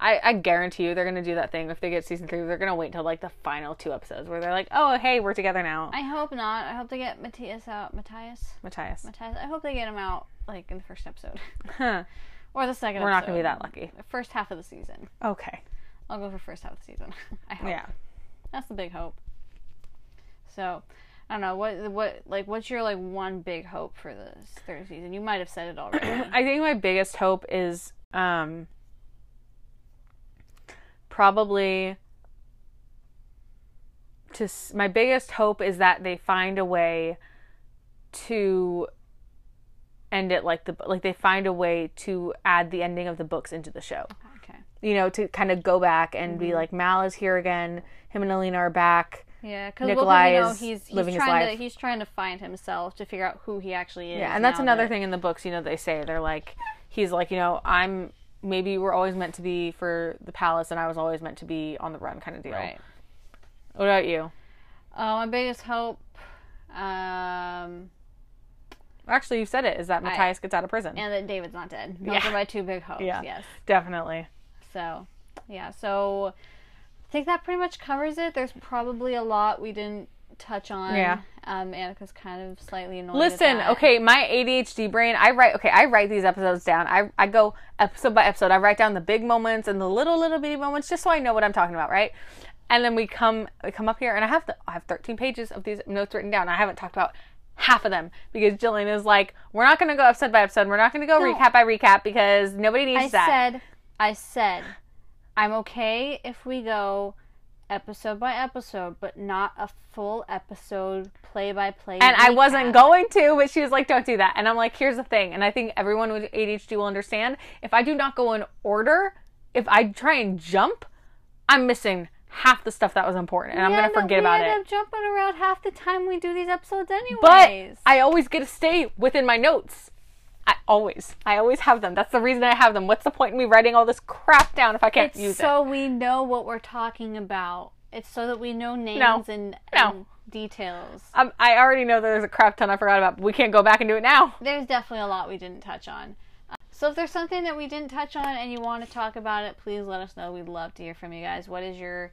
I, I guarantee you they're going to do that thing if they get season three. They're going to wait till like the final two episodes where they're like, oh hey, we're together now. I hope not. I hope they get Matthias out. Matthias. Matthias. Matthias. I hope they get him out like in the first episode Huh. *laughs* or the second. We're not going to be that lucky. The first half of the season. Okay. I'll go for first half of the season. *laughs* I hope. Yeah. That's the big hope. So, I don't know what what like what's your like one big hope for this third season? You might have said it already. *clears throat* I think my biggest hope is um probably to my biggest hope is that they find a way to end it like the like they find a way to add the ending of the books into the show. okay. You know, to kind of go back and be like Mal is here again, him and Alina are back. Yeah, because Nikolai you know, he's, he's living his trying life. to he's trying to find himself to figure out who he actually is. Yeah, and that's another that- thing in the books, you know, they say they're like he's like, you know, I'm maybe we're always meant to be for the palace and I was always meant to be on the run kind of deal. Right. What about you? Uh, my biggest hope, um, Actually, you said it is that Matthias gets out of prison. and that David's not dead. Those Yeah. are my two big hopes. Yeah. Yes. Definitely. So, yeah. So, I think that pretty much covers it. There's probably a lot we didn't touch on. Yeah. Um, Annika's kind of slightly annoyed. at Listen, okay, my ADHD brain, I write okay, I write these episodes down. I I go episode by episode. I write down the big moments and the little little bitty moments just so I know what I'm talking about, right? And then we come we come up here and I have the I have 13 pages of these notes written down. I haven't talked about half of them because Jillian is like, we're not going to go episode by episode. We're not going to go No. recap by recap because nobody needs I that. said, I said, I'm okay if we go episode by episode, but not a full episode play by play. and I wasn't going to, but she was like, "Don't do that." And I'm like, "Here's the thing," and I think everyone with ADHD will understand. If I do not go in order, if I try and jump, I'm missing half the stuff that was important, and I'm gonna forget about we it. end up jumping around half the time we do these episodes, anyways. But I always get to stay within my notes. I always, I always have them. That's the reason I have them. What's the point in me writing all this crap down if I can't use it? it's use so we know what we're talking about. It's so that we know names No. and, No. and details. Um, I already know there's a crap ton I forgot about, but we can't go back and do it now. There's definitely a lot we didn't touch on. Uh, So if there's something that we didn't touch on and you want to talk about it, please let us know. We'd love to hear from you guys. What is your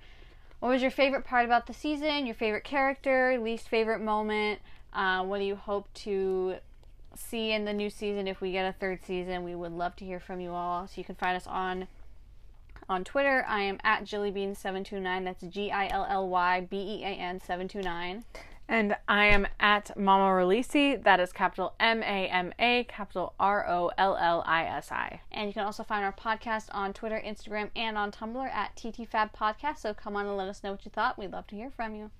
what was your favorite part about the season? Your favorite character? Least favorite moment? Uh, what do you hope to see in the new season if we get a third season? We would love to hear from you all. So you can find us on on Twitter. I am at Jillybean729. That's G I L L Y B E A N 729. And I am at Mama Releasey. That is capital M A M A, capital R O L L I S I. And you can also find our podcast on Twitter, Instagram, and on Tumblr at TTFab Podcast. So come on and let us know what you thought. We'd love to hear from you.